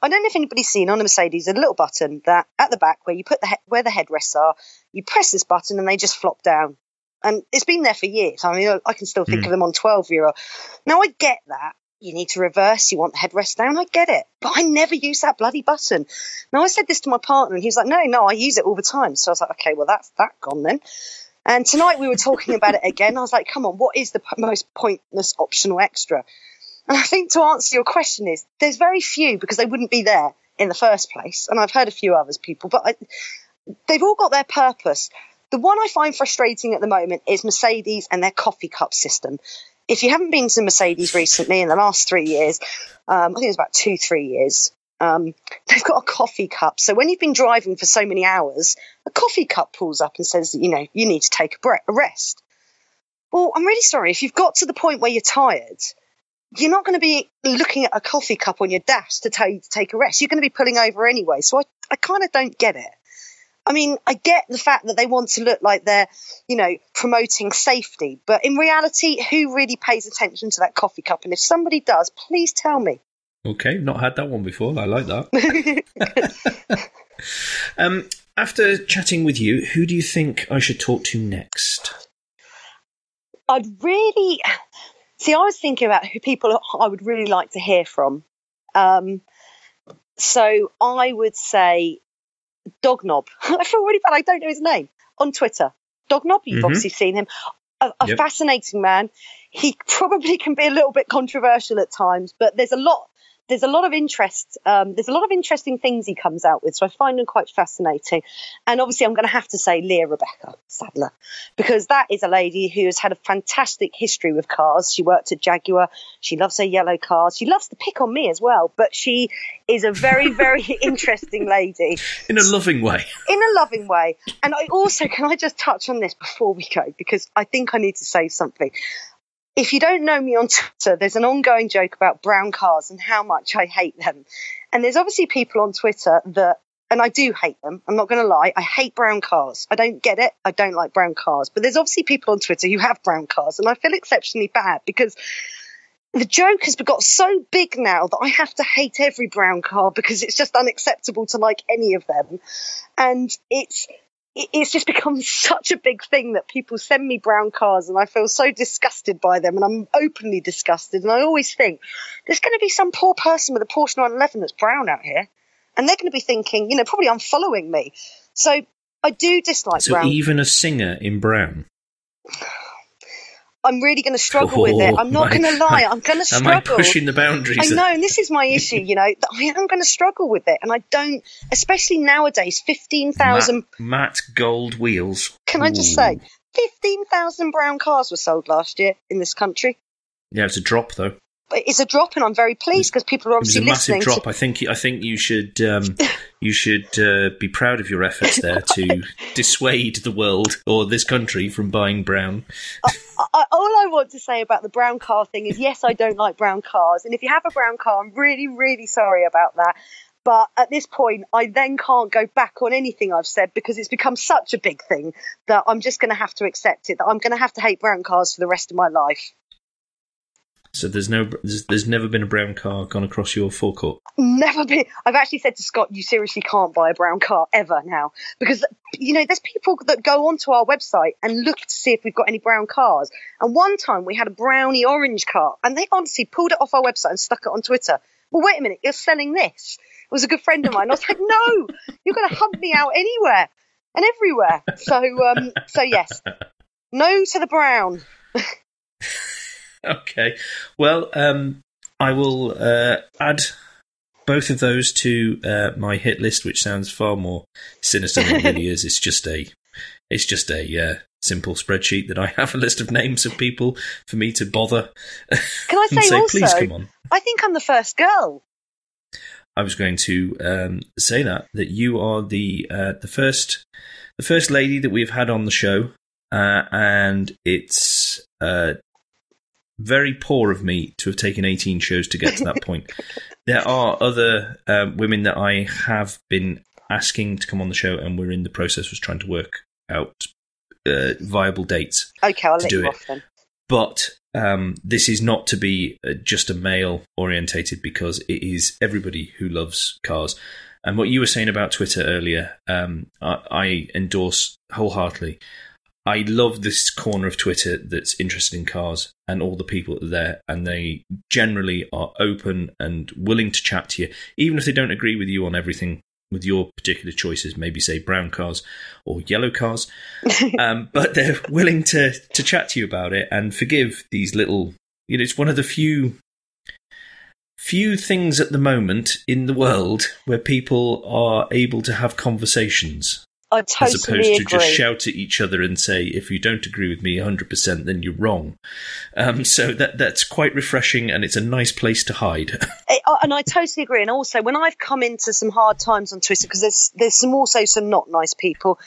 I don't know if anybody's seen on a Mercedes a little button that at the back where you put the he- where the headrests are, you press this button and they just flop down. And it's been there for years. I mean, I can still think
Mm.
of them on 12 year old. Now I get that. You need to reverse, you want the headrest down, I get it. But I never use that bloody button. Now I said this to my partner and he was like, no, no, I use it all the time. So I was like, okay, well that's that gone then. And tonight we were talking about it again. I was like, come on, what is the most pointless optional extra? And I think to answer your question is there's very few because they wouldn't be there in the first place. And I've heard a few others people, but I, they've all got their purpose. The one I find frustrating at the moment is Mercedes and their coffee cup system. If you haven't been to Mercedes recently in the last three years, um, I think it's about two, three years, um, they've got a coffee cup. So when you've been driving for so many hours, a coffee cup pulls up and says, you know, you need to take a, bre- a rest. Well, I'm really sorry. If you've got to the point where you're tired, you're not going to be looking at a coffee cup on your dash to tell you to take a rest. You're going to be pulling over anyway. So I, I kind of don't get it. I mean, I get the fact that they want to look like they're, you know, promoting safety, but in reality, who really pays attention to that coffee cup? And if somebody does, please tell me.
Okay, not had that one before. I like that. um, after chatting with you, who do you think I should talk to next?
I'd really see. I was thinking about who people I would really like to hear from. Um, so I would say Dogknob. I feel really bad. I don't know his name on Twitter. Dogknob. You've
Mhm.
obviously seen him. A, a
Yep.
fascinating man. He probably can be a little bit controversial at times, but there's a lot. There's a lot of interest. Um, there's a lot of interesting things he comes out with, so I find them quite fascinating. And obviously, I'm going to have to say Leah Rebecca Sadler because that is a lady who has had a fantastic history with cars. She worked at Jaguar. She loves her yellow cars. She loves to pick on me as well, but she is a very, very interesting lady
In a loving way.
in a loving way. And I also, can I just touch on this before we go? Because I think I need to say something. If you don't know me on Twitter, there's an ongoing joke about brown cars and how much I hate them. And there's obviously people on Twitter that, and I do hate them. I'm not going to lie. I hate brown cars. I don't get it. I don't like brown cars. But there's obviously people on Twitter who have brown cars. And I feel exceptionally bad because the joke has got so big now that I have to hate every brown car because it's just unacceptable to like any of them. And it's, it- it's just become such a big thing that people send me brown cars and I feel so disgusted by them and I'm openly disgusted. And I always think there's going to be some poor person with a Porsche 911 that's brown out here and they're going to be thinking, you know, probably unfollowing me. So I do dislike brown.
So
brown.
even a singer in brown.
I'm really going to struggle with it.
Oh,
I'm not going to lie. I'm going to struggle.
Am I pushing the boundaries?
I know, and this is my issue, you know, that I am going to struggle with it. And I don't, especially nowadays, 15,000,
Matte, matte gold wheels.
can I just
Ooh.
say, 15,000 brown cars were sold last year in this country.
Yeah, it's a drop though.
But It's a drop, and I'm very pleased because people are obviously
It was a
obviously
massive drop.
To,
I think. I think you should. Um, you should uh, be proud of your efforts there to dissuade the world or this country from buying brown.
I, all I want to say about the brown car thing is yes, I don't like brown cars. And if you have a brown car, I'm really, really sorry about that. But at this point, I then can't go back on anything I've said because it's become such a big thing that I'm just going to have to accept it, that I'm going to have to hate brown cars for the rest of my life.
So there's no. There's, there's never been a brown car gone across your forecourt.
Never been. I've actually said to Scott, you seriously can't buy a brown car ever now because you know there's people that go onto our website and look to see if we've got any brown cars. And one time we had a brownie orange car, and they honestly pulled it off our website and stuck it on Twitter. Well, wait a minute, you're selling this. It was a good friend of mine. I was like, no, you're going to hunt me out anywhere and everywhere. So, um, so yes, no to the brown.
Okay. Well, um, I will uh, add both of those to uh, my hit list, which sounds far more sinister than it really is. It's just a. It's just a uh, simple spreadsheet that I have a list of names of people for me to bother
Can I say,
say,
also?
please come on.
I think I'm the first girl.
I was going to um, say that that you are the uh, the first the first lady that we've had on the show, uh, and it's uh, very poor of me to have taken eighteen shows to get to that point. There are other um, women that I have been asking to come on the show, and we're in the process of trying to work out uh, viable dates.
Okay, I'll
To
let
do
you
it.
off then.
But um, this is not to be uh, just a male orientated because it is everybody who loves cars. And what you were saying about Twitter earlier, um, I, I endorse wholeheartedly. I love this corner of Twitter that's interested in cars and all the people that are there, and they generally are open and willing to chat to you, even if they don't agree with you on everything with your particular choices, maybe say brown cars or yellow cars. um, but they're willing to to chat to you about it and forgive these little. You know, it's one of the few few things at the moment in the world where people are able to have conversations.
I totally
as opposed to just shout at each other and say, "If you don't agree with me 100%, then you're wrong." Um, so that that's quite refreshing, and it's a nice place to hide.
And I totally agree. And also, when I've come into some hard times on Twitter, because there's there's some also some not nice people.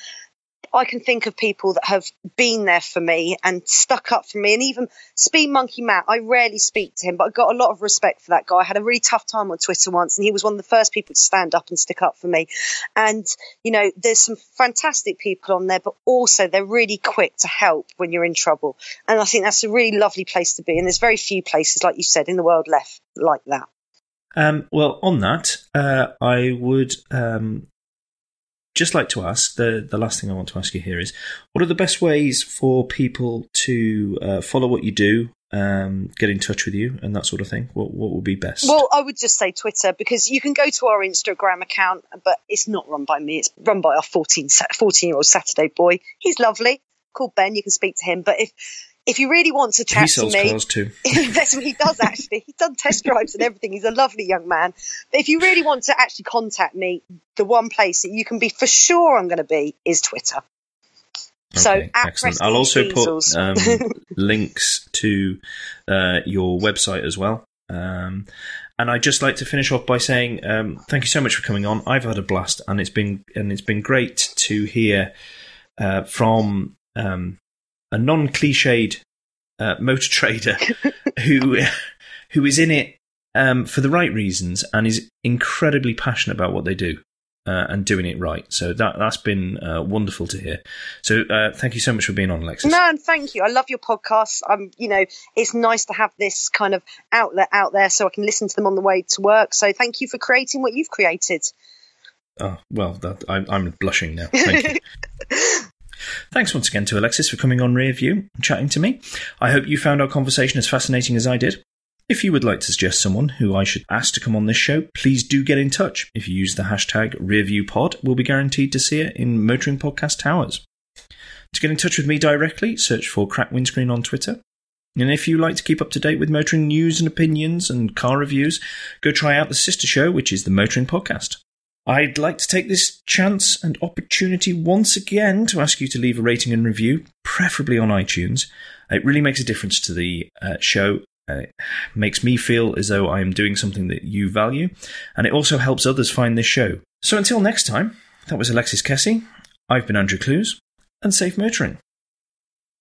I can think of people that have been there for me and stuck up for me, and even Speed Monkey Matt. I rarely speak to him, but I got a lot of respect for that guy. I had a really tough time on Twitter once, and he was one of the first people to stand up and stick up for me. And you know, there's some fantastic people on there, but also they're really quick to help when you're in trouble. And I think that's a really lovely place to be. And there's very few places, like you said, in the world left like that.
Um, well, on that, uh, I would um, just like to ask the the last thing I want to ask you here is what are the best ways for people to uh, follow what you do, um, get in touch with you, and that sort of thing? What what would be best?
Well, I would just say Twitter because you can go to our Instagram account, but it's not run by me. It's run by our 14, 14 year old Saturday boy. He's lovely, called Ben. You can speak to him. But if if you really want to
he
chat to me,
cars too.
that's what he does actually. He's done test drives and everything. He's a lovely young man. But if you really want to actually contact me, the one place that you can be for sure I'm going to be is Twitter. So
Okay,
at
excellent. I'll also
Diesels.
put um, links to uh, your website as well. Um, and I'd just like to finish off by saying um, thank you so much for coming on. I've had a blast, and it's been and it's been great to hear uh, from um, a non-cliched uh, motor trader who who is in it um, for the right reasons and is incredibly passionate about what they do uh, and doing it right. So that that's been uh, wonderful to hear. So uh, thank you so much for being on, Alexis.
No, and thank you. I love your podcasts. I'm, you know, it's nice to have this kind of outlet out there so I can listen to them on the way to work. So thank you for creating what you've created.
Oh well, that, I'm, I'm blushing now. Thank you. Thanks once again to Alexis for coming on Rear View and chatting to me. I hope you found our conversation as fascinating as I did. If you would like to suggest someone who I should ask to come on this show, please do get in touch. If you use the hashtag RearViewPod, we'll be guaranteed to see it in Motoring Podcast Towers. To get in touch with me directly, search for Crack Windscreen on Twitter. And if you like to keep up to date with motoring news and opinions and car reviews, go try out the sister show, which is the Motoring Podcast. I'd like to take this chance and opportunity once again to ask you to leave a rating and review, preferably on iTunes. It really makes a difference to the uh, show. Uh, it makes me feel as though I am doing something that you value, and it also helps others find this show. So until next time, that was Alexis Kessie. I've been Andrew Clues, and safe motoring.